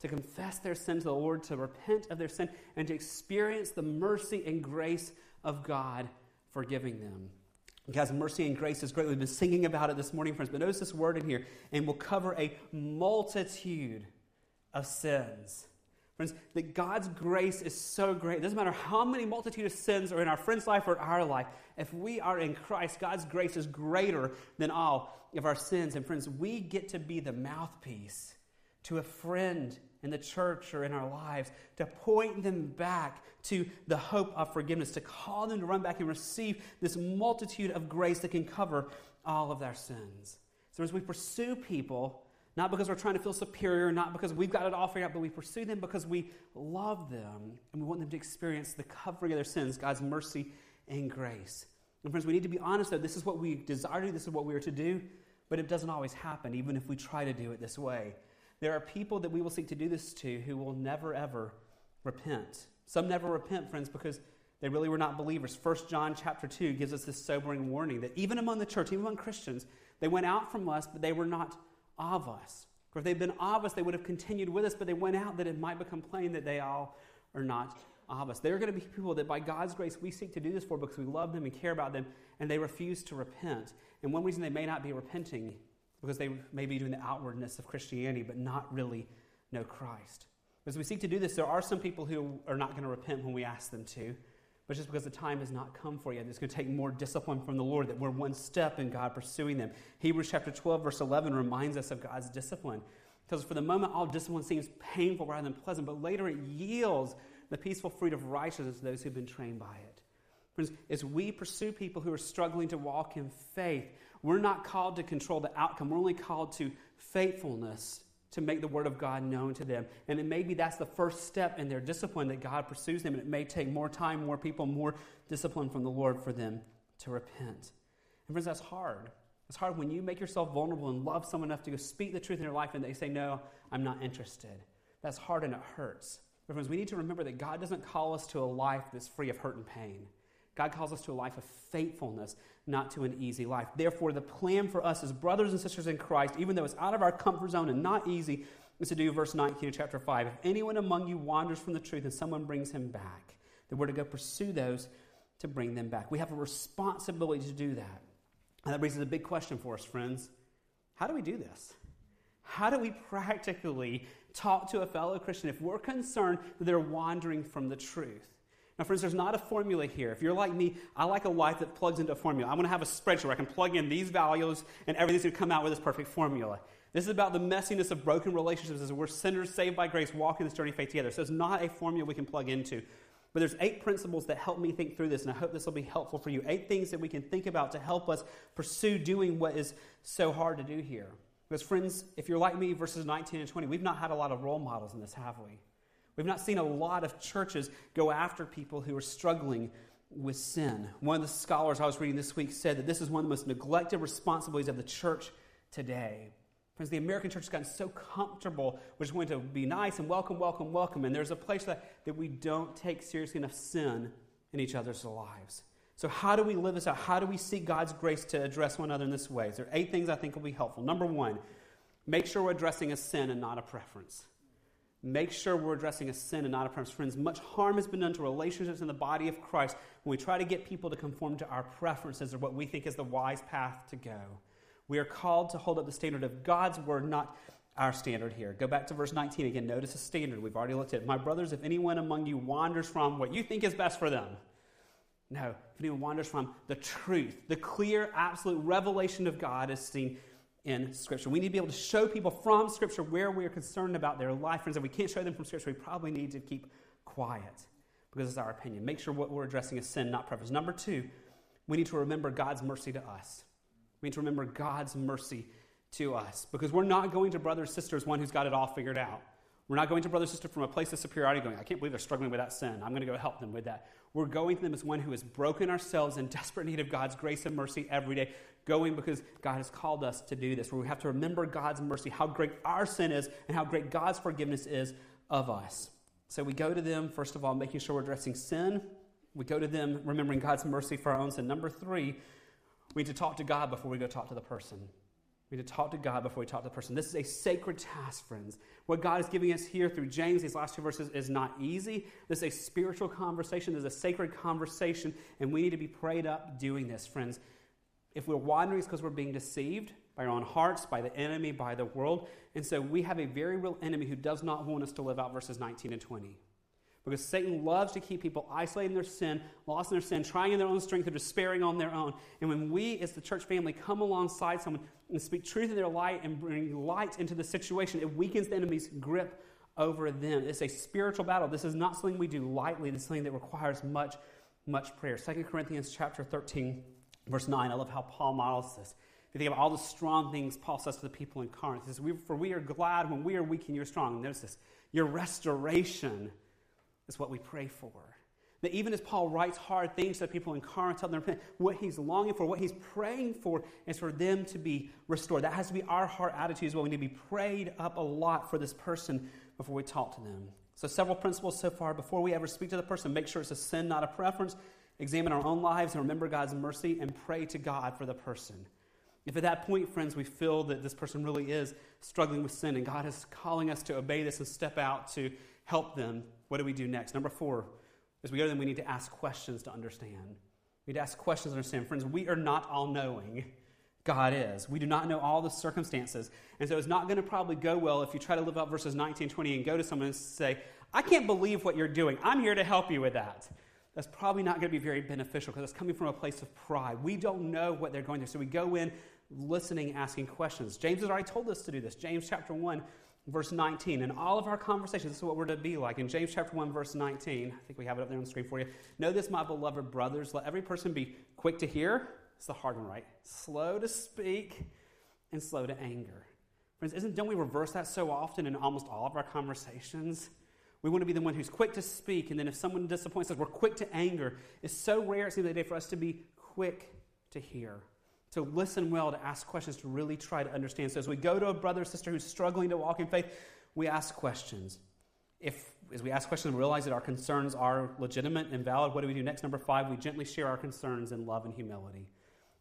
to confess their sin to the Lord, to repent of their sin, and to experience the mercy and grace of God forgiving them. God's mercy and grace is great. We've been singing about it this morning, friends, but notice this word in here, and we'll cover a multitude of sins. Friends, that God's grace is so great. It doesn't matter how many multitude of sins are in our friend's life or our life. If we are in Christ, God's grace is greater than all of our sins. And friends, we get to be the mouthpiece to a friend in the church or in our lives to point them back to the hope of forgiveness, to call them to run back and receive this multitude of grace that can cover all of their sins. So as we pursue people, not because we're trying to feel superior, not because we've got it all figured out, but we pursue them because we love them and we want them to experience the covering of their sins, God's mercy and grace. And friends, we need to be honest though. This is what we desire to do, this is what we are to do, but it doesn't always happen, even if we try to do it this way. There are people that we will seek to do this to who will never, ever repent. Some never repent, friends, because they really were not believers. First John chapter 2 gives us this sobering warning that even among the church, even among Christians, they went out from us, but they were not of us. For if they'd been of us, they would have continued with us, but they went out that it might become plain that they all are not of us. They're going to be people that by God's grace we seek to do this for because we love them and care about them, and they refuse to repent. And one reason they may not be repenting because they may be doing the outwardness of Christianity, but not really know Christ. As we seek to do this, there are some people who are not going to repent when we ask them to but just because the time has not come for you. It's going to take more discipline from the Lord that we're one step in God pursuing them. Hebrews chapter 12, verse 11 reminds us of God's discipline. Because for the moment, all discipline seems painful rather than pleasant, but later it yields the peaceful fruit of righteousness to those who've been trained by it. Friends, as we pursue people who are struggling to walk in faith, we're not called to control the outcome. We're only called to faithfulness to make the Word of God known to them. And it maybe that's the first step in their discipline that God pursues them. And it may take more time, more people, more discipline from the Lord for them to repent. And friends, that's hard. It's hard when you make yourself vulnerable and love someone enough to go speak the truth in their life and they say, No, I'm not interested. That's hard and it hurts. But friends, we need to remember that God doesn't call us to a life that's free of hurt and pain. God calls us to a life of faithfulness, not to an easy life. Therefore, the plan for us as brothers and sisters in Christ, even though it's out of our comfort zone and not easy, is to do verse 19 of chapter 5. If anyone among you wanders from the truth and someone brings him back, then we're to go pursue those to bring them back. We have a responsibility to do that. And that raises a big question for us, friends. How do we do this? How do we practically talk to a fellow Christian if we're concerned that they're wandering from the truth? Now, friends, there's not a formula here. If you're like me, I like a life that plugs into a formula. I want to have a spreadsheet where I can plug in these values and everything's going to come out with this perfect formula. This is about the messiness of broken relationships as we're sinners saved by grace walking this journey of faith together. So it's not a formula we can plug into. But there's eight principles that help me think through this, and I hope this will be helpful for you. Eight things that we can think about to help us pursue doing what is so hard to do here. Because, friends, if you're like me, verses 19 and 20, we've not had a lot of role models in this, have we? We've not seen a lot of churches go after people who are struggling with sin. One of the scholars I was reading this week said that this is one of the most neglected responsibilities of the church today. Friends, the American church has gotten so comfortable with just wanting to be nice and welcome, welcome, welcome. And there's a place that, that we don't take seriously enough sin in each other's lives. So, how do we live this out? How do we seek God's grace to address one another in this way? There are eight things I think will be helpful. Number one, make sure we're addressing a sin and not a preference. Make sure we're addressing a sin and not a preference. Friends, much harm has been done to relationships in the body of Christ when we try to get people to conform to our preferences or what we think is the wise path to go. We are called to hold up the standard of God's word, not our standard here. Go back to verse 19 again. Notice the standard. We've already looked at it. My brothers, if anyone among you wanders from what you think is best for them, no, if anyone wanders from the truth, the clear, absolute revelation of God is seen in Scripture. We need to be able to show people from Scripture where we are concerned about their life. Friends, if we can't show them from Scripture, we probably need to keep quiet because it's our opinion. Make sure what we're addressing is sin, not preference. Number two, we need to remember God's mercy to us. We need to remember God's mercy to us because we're not going to brothers sisters one who's got it all figured out. We're not going to brother sister from a place of superiority going, I can't believe they're struggling with that sin. I'm going to go help them with that. We're going to them as one who has broken ourselves in desperate need of God's grace and mercy every day, going because God has called us to do this, where we have to remember God's mercy, how great our sin is, and how great God's forgiveness is of us. So we go to them, first of all, making sure we're addressing sin. We go to them remembering God's mercy for our own sin. Number three, we need to talk to God before we go talk to the person. We need to talk to God before we talk to the person. This is a sacred task, friends. What God is giving us here through James, these last two verses, is not easy. This is a spiritual conversation. This is a sacred conversation, and we need to be prayed up doing this, friends. If we're wandering, it's because we're being deceived by our own hearts, by the enemy, by the world. And so we have a very real enemy who does not want us to live out verses 19 and 20. Because Satan loves to keep people isolated in their sin, lost in their sin, trying in their own strength, or despairing on their own. And when we, as the church family, come alongside someone and speak truth in their light and bring light into the situation, it weakens the enemy's grip over them. It's a spiritual battle. This is not something we do lightly. Is something that requires much, much prayer. 2 Corinthians chapter 13, verse 9. I love how Paul models this. If you think of all the strong things Paul says to the people in Corinth, he says, For we are glad when we are weak and you're strong. notice this your restoration is what we pray for. That even as Paul writes hard things to the people in Corinth, tell them what he's longing for, what he's praying for, is for them to be restored. That has to be our heart attitude as well. We need to be prayed up a lot for this person before we talk to them. So, several principles so far. Before we ever speak to the person, make sure it's a sin, not a preference. Examine our own lives and remember God's mercy and pray to God for the person. If at that point, friends, we feel that this person really is struggling with sin and God is calling us to obey this and step out to help them, what do we do next? Number four, as we go to them, we need to ask questions to understand. We need to ask questions to understand. Friends, we are not all knowing. God is. We do not know all the circumstances. And so it's not going to probably go well if you try to live out verses 19 20 and go to someone and say, I can't believe what you're doing. I'm here to help you with that. That's probably not going to be very beneficial because it's coming from a place of pride. We don't know what they're going through. So we go in listening, asking questions. James has already told us to do this. James chapter 1, verse 19. In all of our conversations, this is what we're to be like. In James chapter 1, verse 19, I think we have it up there on the screen for you. Know this, my beloved brothers, let every person be quick to hear. It's the hard one, right? Slow to speak and slow to anger. Friends, isn't, don't we reverse that so often in almost all of our conversations? We want to be the one who's quick to speak, and then if someone disappoints us, we're quick to anger. It's so rare, it seems, the day for us to be quick to hear to listen well, to ask questions, to really try to understand. So as we go to a brother or sister who's struggling to walk in faith, we ask questions. If, as we ask questions, we realize that our concerns are legitimate and valid, what do we do next? Number five, we gently share our concerns in love and humility.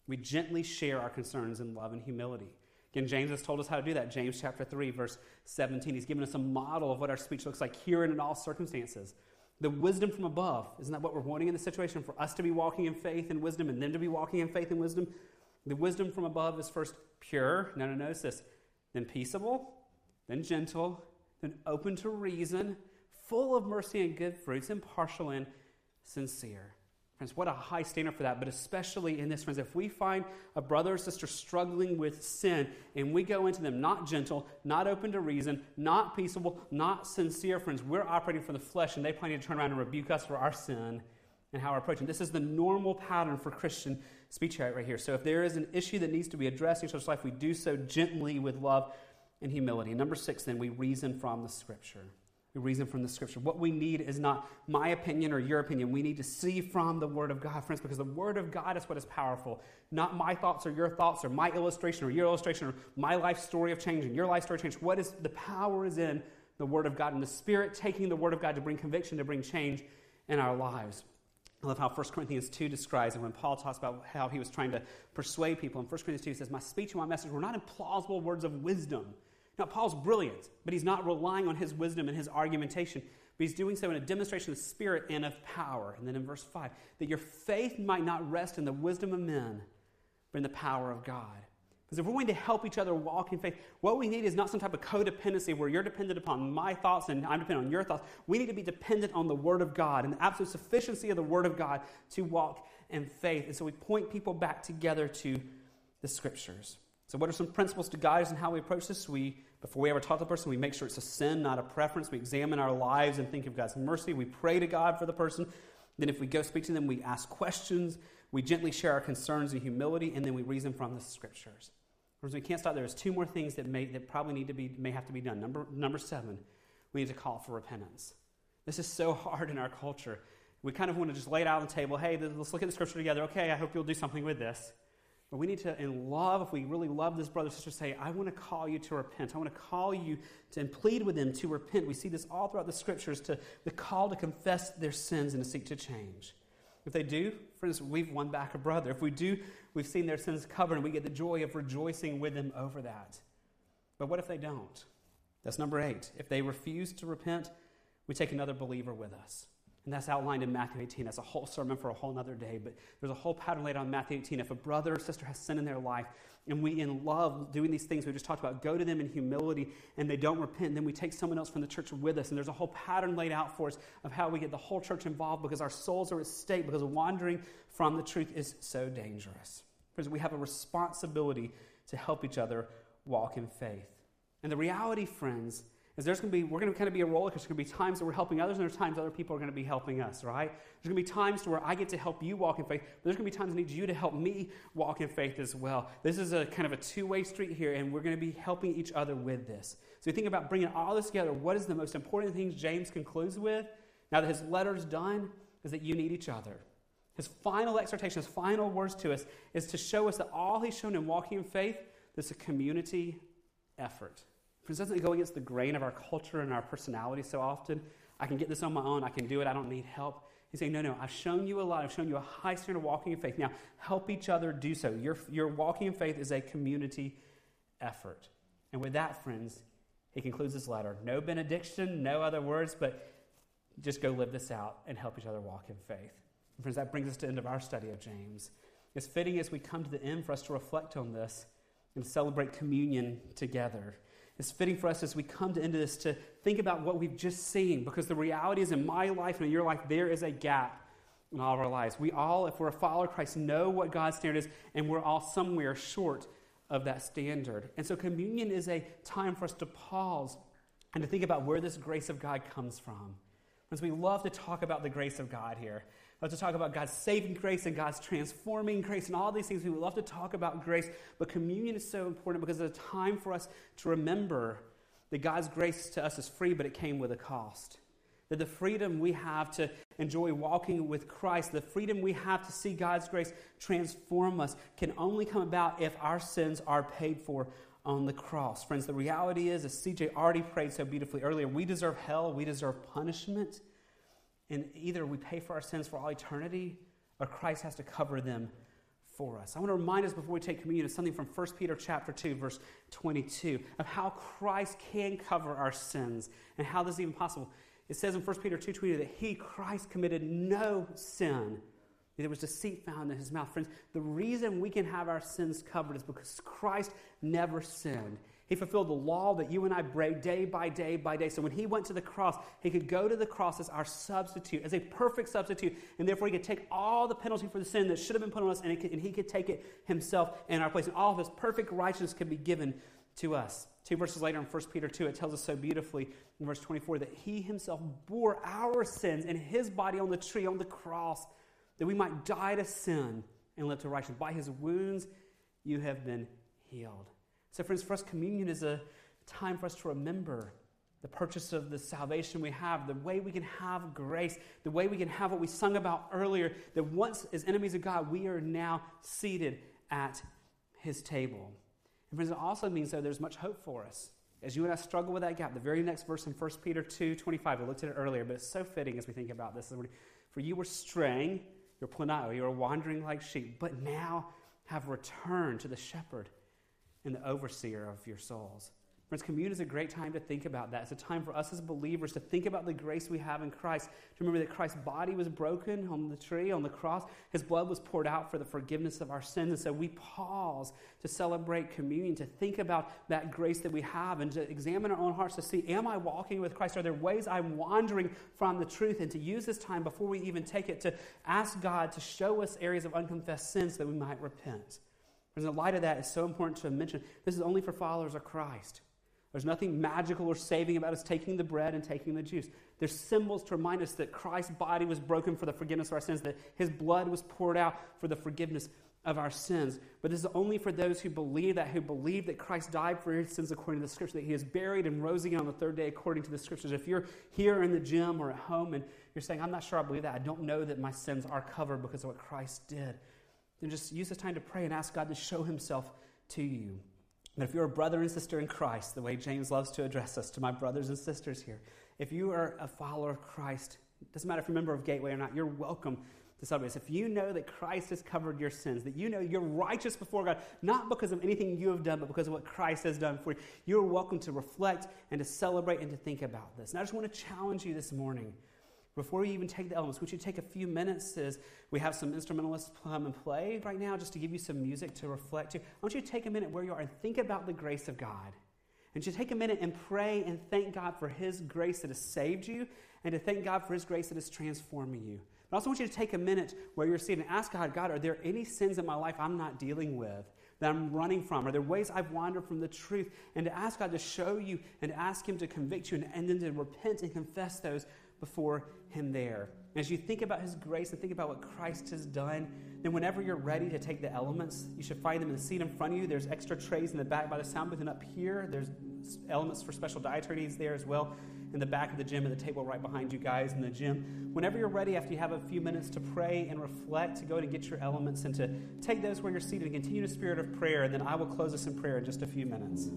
We gently share our concerns in love and humility. Again, James has told us how to do that. James chapter 3, verse 17. He's given us a model of what our speech looks like here and in all circumstances. The wisdom from above. Isn't that what we're wanting in the situation? For us to be walking in faith and wisdom and them to be walking in faith and wisdom? The wisdom from above is first pure. No, no, no, notice this. Then peaceable, then gentle, then open to reason, full of mercy and good fruits, impartial and sincere. Friends, what a high standard for that, but especially in this, friends, if we find a brother or sister struggling with sin and we go into them not gentle, not open to reason, not peaceable, not sincere, friends, we're operating from the flesh and they plan to turn around and rebuke us for our sin and how we're approaching. This is the normal pattern for Christian speech right here. So if there is an issue that needs to be addressed in each other's life, we do so gently with love and humility. Number six, then, we reason from the Scripture. Reason from the scripture. What we need is not my opinion or your opinion. We need to see from the Word of God, friends, because the Word of God is what is powerful. Not my thoughts or your thoughts or my illustration or your illustration or my life story of change and your life story of change. What is the power is in the Word of God and the Spirit taking the Word of God to bring conviction, to bring change in our lives. I love how 1 Corinthians 2 describes it when Paul talks about how he was trying to persuade people. In 1 Corinthians 2, he says, My speech and my message were not in plausible words of wisdom now, Paul's brilliant, but he's not relying on his wisdom and his argumentation, but he's doing so in a demonstration of spirit and of power. And then in verse 5, that your faith might not rest in the wisdom of men, but in the power of God. Because if we're going to help each other walk in faith, what we need is not some type of codependency where you're dependent upon my thoughts and I'm dependent on your thoughts. We need to be dependent on the Word of God and the absolute sufficiency of the Word of God to walk in faith. And so we point people back together to the Scriptures. So, what are some principles to guide us in how we approach this? We before we ever talk to the person, we make sure it's a sin, not a preference. We examine our lives and think of God's mercy. We pray to God for the person. Then, if we go speak to them, we ask questions. We gently share our concerns in humility, and then we reason from the scriptures. Because we can't stop there. There's two more things that may that probably need to be may have to be done. Number number seven, we need to call for repentance. This is so [LAUGHS] hard in our culture. We kind of want to just lay it out on the table. Hey, let's look at the scripture together. Okay, I hope you'll do something with this. But we need to, in love, if we really love this brother or sister, say, I want to call you to repent. I want to call you to and plead with them to repent. We see this all throughout the scriptures to the call to confess their sins and to seek to change. If they do, friends, we've won back a brother. If we do, we've seen their sins covered and we get the joy of rejoicing with them over that. But what if they don't? That's number eight. If they refuse to repent, we take another believer with us. And that's outlined in Matthew 18. That's a whole sermon for a whole other day. But there's a whole pattern laid on Matthew 18. If a brother or sister has sin in their life, and we, in love, doing these things we just talked about, go to them in humility, and they don't repent, then we take someone else from the church with us. And there's a whole pattern laid out for us of how we get the whole church involved because our souls are at stake, because wandering from the truth is so dangerous. Because we have a responsibility to help each other walk in faith. And the reality, friends, is there's going to be, we're going to kind of be a roller coaster. There's going to be times that we're helping others, and there's times other people are going to be helping us, right? There's going to be times to where I get to help you walk in faith, but there's going to be times I need you to help me walk in faith as well. This is a kind of a two way street here, and we're going to be helping each other with this. So you think about bringing all this together. What is the most important thing James concludes with? Now that his letter's done, is that you need each other. His final exhortation, his final words to us, is to show us that all he's shown in walking in faith, is a community effort. Friends, doesn't it go against the grain of our culture and our personality so often? I can get this on my own. I can do it. I don't need help. He's saying, no, no, I've shown you a lot. I've shown you a high standard of walking in faith. Now, help each other do so. Your, your walking in faith is a community effort. And with that, friends, he concludes his letter. No benediction, no other words, but just go live this out and help each other walk in faith. And friends, that brings us to the end of our study of James. It's fitting as we come to the end for us to reflect on this and celebrate communion together it's fitting for us as we come to into this to think about what we've just seen because the reality is in my life and in your life, there is a gap in all of our lives. We all, if we're a follower of Christ, know what God's standard is, and we're all somewhere short of that standard. And so communion is a time for us to pause and to think about where this grace of God comes from. Because we love to talk about the grace of God here. Love to talk about God's saving grace and God's transforming grace and all these things. We love to talk about grace, but communion is so important because it's a time for us to remember that God's grace to us is free, but it came with a cost. That the freedom we have to enjoy walking with Christ, the freedom we have to see God's grace transform us, can only come about if our sins are paid for on the cross. Friends, the reality is, as CJ already prayed so beautifully earlier, we deserve hell, we deserve punishment. And either we pay for our sins for all eternity, or Christ has to cover them for us. I want to remind us before we take communion of something from 1 Peter chapter 2, verse 22, of how Christ can cover our sins and how this is even possible. It says in 1 Peter 2.20 that he, Christ, committed no sin there was deceit found in his mouth. Friends, the reason we can have our sins covered is because Christ never sinned. He fulfilled the law that you and I break day by day by day. So when he went to the cross, he could go to the cross as our substitute, as a perfect substitute, and therefore he could take all the penalty for the sin that should have been put on us, and, could, and he could take it himself in our place. And all of his perfect righteousness could be given to us. Two verses later in 1 Peter 2, it tells us so beautifully in verse 24 that he himself bore our sins in his body on the tree, on the cross that we might die to sin and live to righteousness. By his wounds you have been healed. So, friends, us, communion is a time for us to remember the purchase of the salvation we have, the way we can have grace, the way we can have what we sung about earlier, that once as enemies of God, we are now seated at his table. And friends, it also means that there's much hope for us. As you and I struggle with that gap, the very next verse in 1 Peter 2 25, we looked at it earlier, but it's so fitting as we think about this. For you were straying, you're planao, you were wandering like sheep, but now have returned to the shepherd and the overseer of your souls. Friends, communion is a great time to think about that. It's a time for us as believers to think about the grace we have in Christ. To remember that Christ's body was broken on the tree, on the cross. His blood was poured out for the forgiveness of our sins. And so we pause to celebrate communion, to think about that grace that we have, and to examine our own hearts to see, am I walking with Christ? Are there ways I'm wandering from the truth? And to use this time before we even take it to ask God to show us areas of unconfessed sins that we might repent. In the light of that, it's so important to mention this is only for followers of Christ. There's nothing magical or saving about us taking the bread and taking the juice. There's symbols to remind us that Christ's body was broken for the forgiveness of our sins, that his blood was poured out for the forgiveness of our sins. But this is only for those who believe that, who believe that Christ died for his sins according to the scripture, that he is buried and rose again on the third day according to the scriptures. If you're here in the gym or at home and you're saying, I'm not sure I believe that, I don't know that my sins are covered because of what Christ did, then just use this time to pray and ask God to show himself to you. But if you're a brother and sister in Christ, the way James loves to address us to my brothers and sisters here, if you are a follower of Christ, it doesn't matter if you're a member of Gateway or not, you're welcome to celebrate this. If you know that Christ has covered your sins, that you know you're righteous before God, not because of anything you have done, but because of what Christ has done for you, you're welcome to reflect and to celebrate and to think about this. And I just want to challenge you this morning before we even take the elements, would you take a few minutes as we have some instrumentalists come and play right now just to give you some music to reflect to? I want you to take a minute where you are and think about the grace of God. And to take a minute and pray and thank God for His grace that has saved you and to thank God for His grace that is transforming you. But I also want you to take a minute where you're seated and ask God, God, are there any sins in my life I'm not dealing with? that I'm running from? Are there ways I've wandered from the truth? And to ask God to show you and to ask Him to convict you and, and then to repent and confess those before Him there. As you think about His grace and think about what Christ has done, then whenever you're ready to take the elements, you should find them in the seat in front of you. There's extra trays in the back by the sound booth, and up here, there's elements for special dietary needs there as well. In the back of the gym, at the table right behind you guys in the gym. Whenever you're ready, after you have a few minutes to pray and reflect, to go and get your elements and to take those where you're seated and continue a spirit of prayer, and then I will close us in prayer in just a few minutes.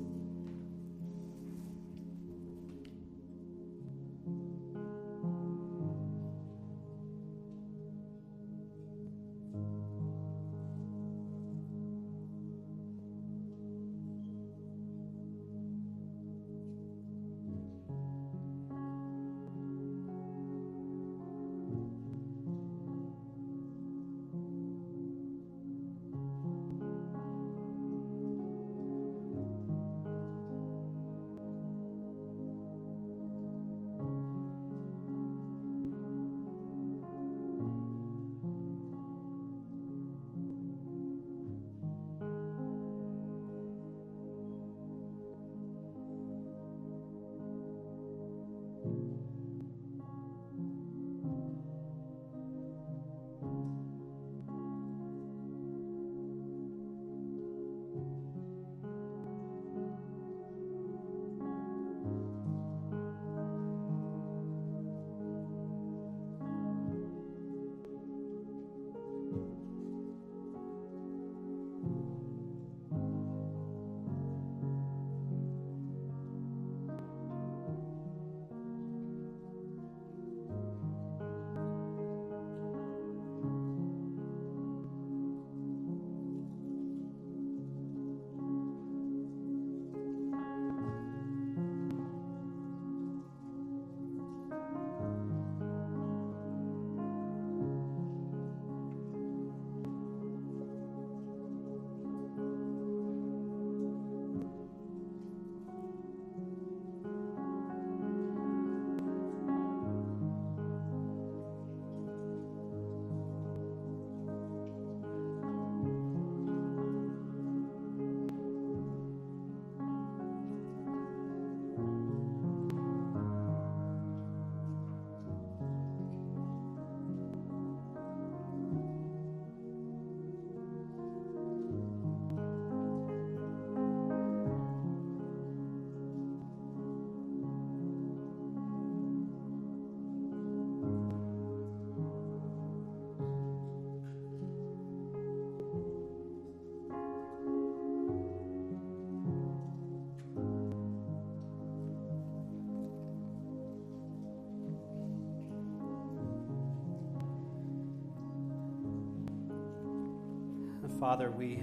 Father, we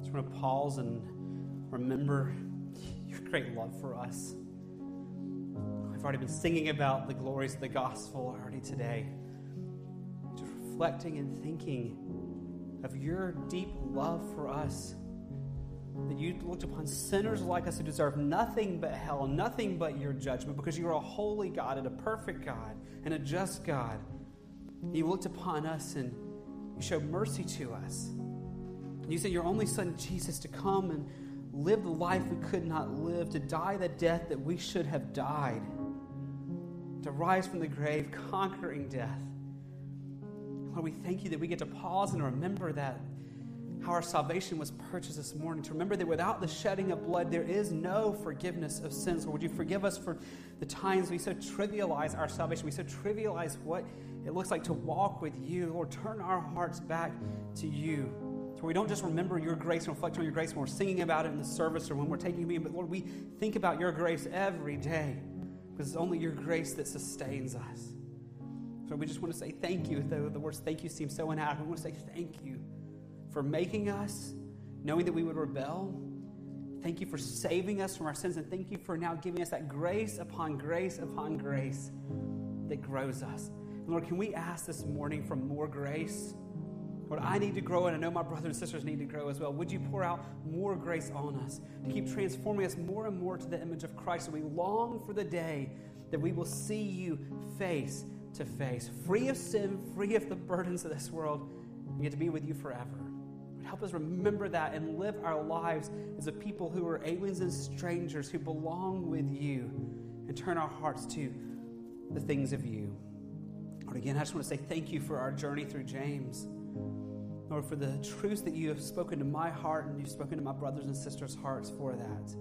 just want to pause and remember your great love for us. We've already been singing about the glories of the gospel already today. Just reflecting and thinking of your deep love for us. That you looked upon sinners like us who deserve nothing but hell, nothing but your judgment, because you are a holy God and a perfect God and a just God. You looked upon us and you showed mercy to us. You sent your only Son, Jesus, to come and live the life we could not live, to die the death that we should have died, to rise from the grave, conquering death. Lord, we thank you that we get to pause and remember that how our salvation was purchased this morning. To remember that without the shedding of blood, there is no forgiveness of sins. Lord, would you forgive us for the times we so trivialize our salvation? We so trivialize what it looks like to walk with you. Lord, turn our hearts back to you. So we don't just remember your grace and reflect on your grace when we're singing about it in the service or when we're taking communion, but Lord, we think about your grace every day because it's only your grace that sustains us. So we just want to say thank you, though the words thank you seem so inadequate. We want to say thank you for making us, knowing that we would rebel. Thank you for saving us from our sins, and thank you for now giving us that grace upon grace upon grace that grows us. And Lord, can we ask this morning for more grace? Lord, I need to grow, and I know my brothers and sisters need to grow as well. Would you pour out more grace on us to keep transforming us more and more to the image of Christ? And we long for the day that we will see you face to face, free of sin, free of the burdens of this world, and get to be with you forever. Help us remember that and live our lives as a people who are aliens and strangers who belong with you and turn our hearts to the things of you. Lord, again, I just want to say thank you for our journey through James. Lord, for the truths that you have spoken to my heart and you've spoken to my brothers and sisters' hearts for that.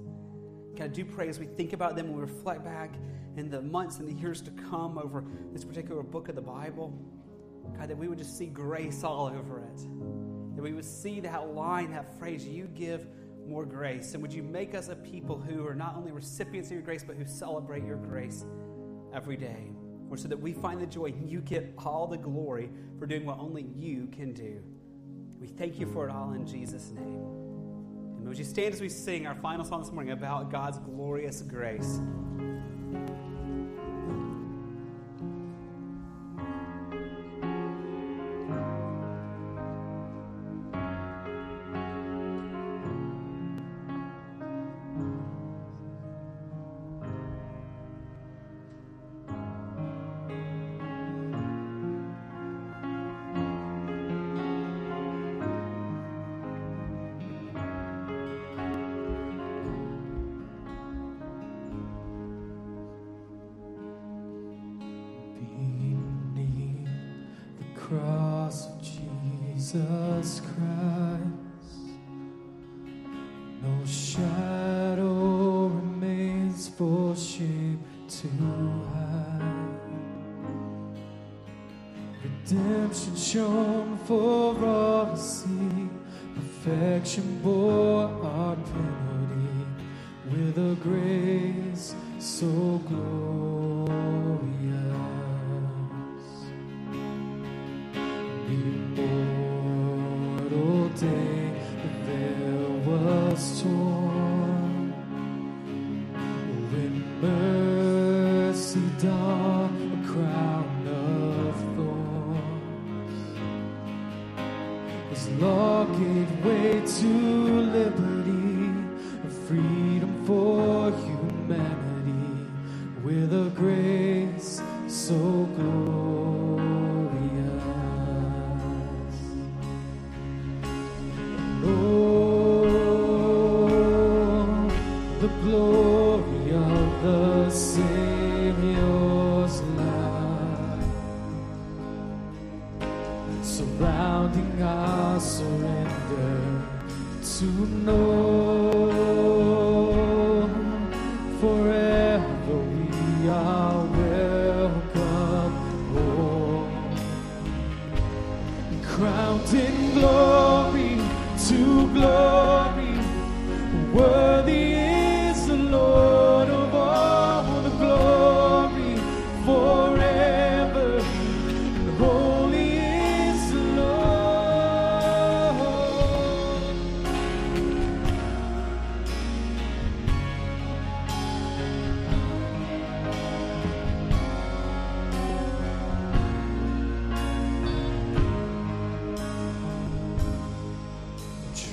God, I do pray as we think about them and we reflect back in the months and the years to come over this particular book of the Bible, God, that we would just see grace all over it. That we would see that line, that phrase, you give more grace. And would you make us a people who are not only recipients of your grace, but who celebrate your grace every day? Or so that we find the joy and you get all the glory for doing what only you can do. We thank you for it all in Jesus' name. And would you stand as we sing our final song this morning about God's glorious grace?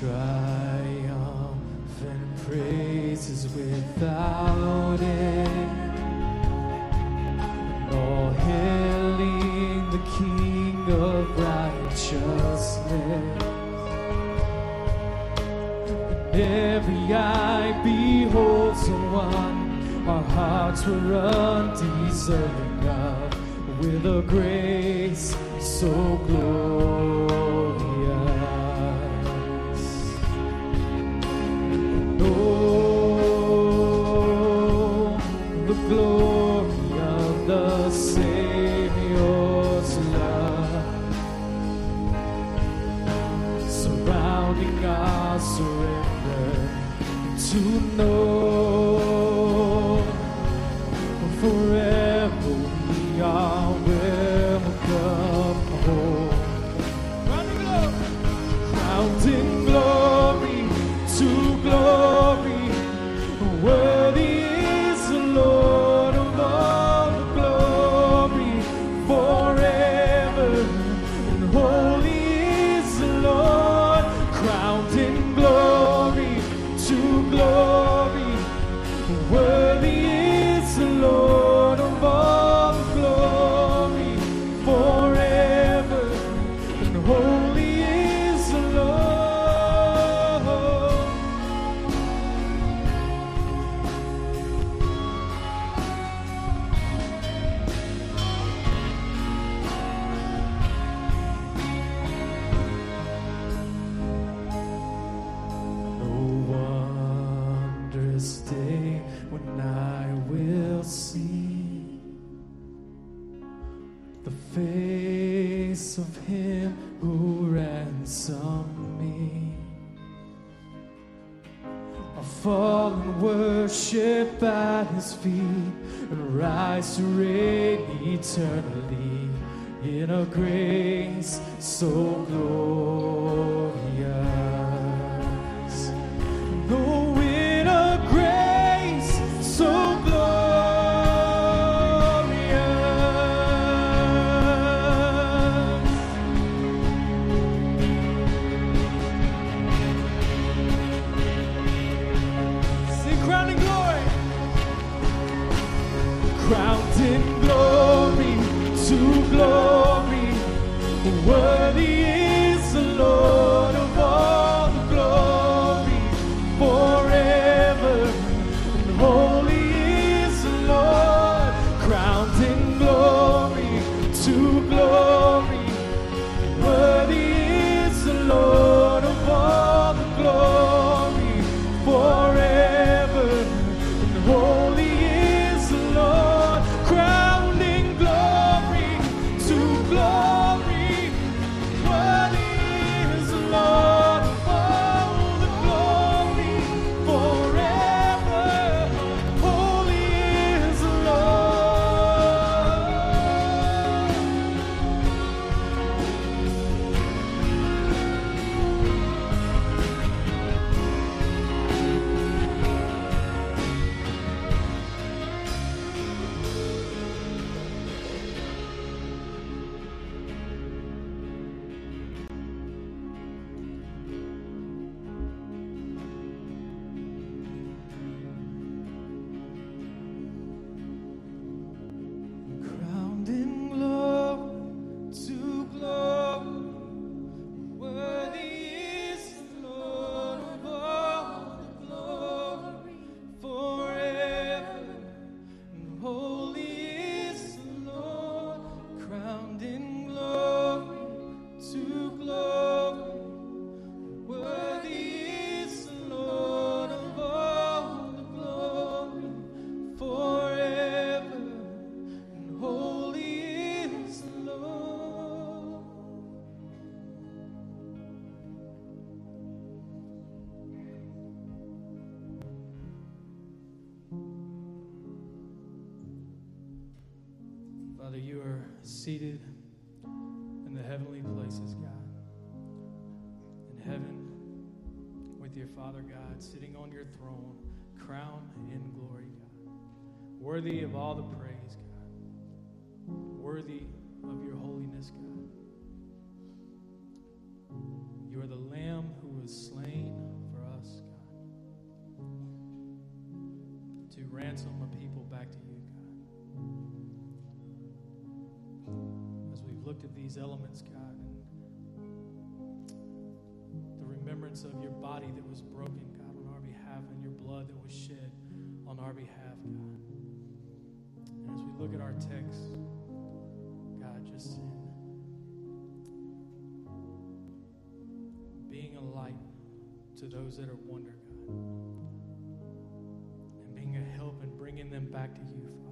triumph and praises without end. All hailing the King of righteousness. Every eye beholds the one our hearts were undeserving of, with a grace so glorious. seated in the heavenly places, God. In heaven, with your Father God, sitting on your throne, crown in glory, God. Worthy of all the praise, God. Worthy of your holiness, God. You are the Lamb who was slain looked at these elements, God, and the remembrance of your body that was broken, God, on our behalf, and your blood that was shed on our behalf, God. And as we look at our text, God, just in being a light to those that are wonder, God, and being a help and bringing them back to you,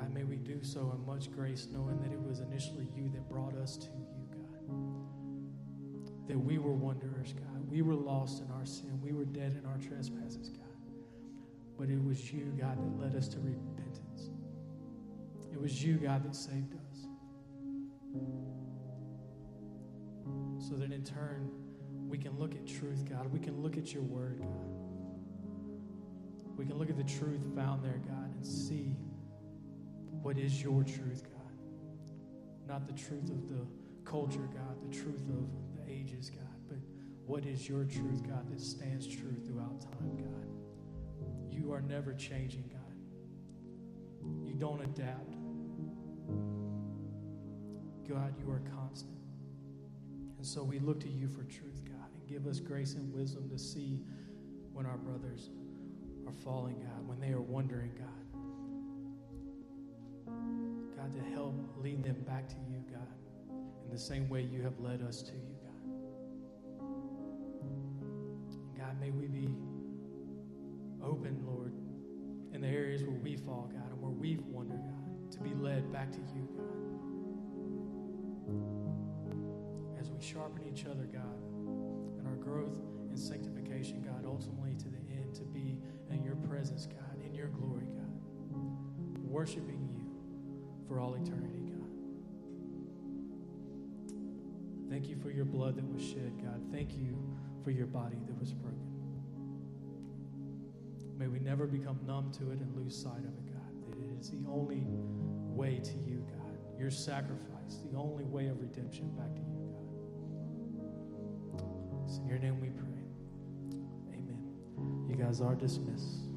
God, may we do so in much grace, knowing that it was initially you that brought us to you, God. That we were wanderers, God. We were lost in our sin. We were dead in our trespasses, God. But it was you, God, that led us to repentance. It was you, God, that saved us. So that in turn, we can look at truth, God. We can look at your word, God. We can look at the truth found there, God, and see what is your truth, God. Not the truth of the culture, God, the truth of the ages, God, but what is your truth, God, that stands true throughout time, God. You are never changing, God. You don't adapt. God, you are constant. And so we look to you for truth, God, and give us grace and wisdom to see when our brothers are falling, God, when they are wondering, God. God, to help lead them back to you, God, in the same way you have led us to you, God. God, may we be open, Lord, in the areas where we fall, God, and where we've wandered, God, to be led back to you, God. As we sharpen each other, God, in our growth and sanctification, God, ultimately to the end, to be in your presence, God, in your glory, God, worshiping you for all eternity, God. Thank you for your blood that was shed, God. Thank you for your body that was broken. May we never become numb to it and lose sight of it, God. That it is the only way to you, God. Your sacrifice, the only way of redemption back to you, God. It's in your name we pray. Amen. You guys are dismissed.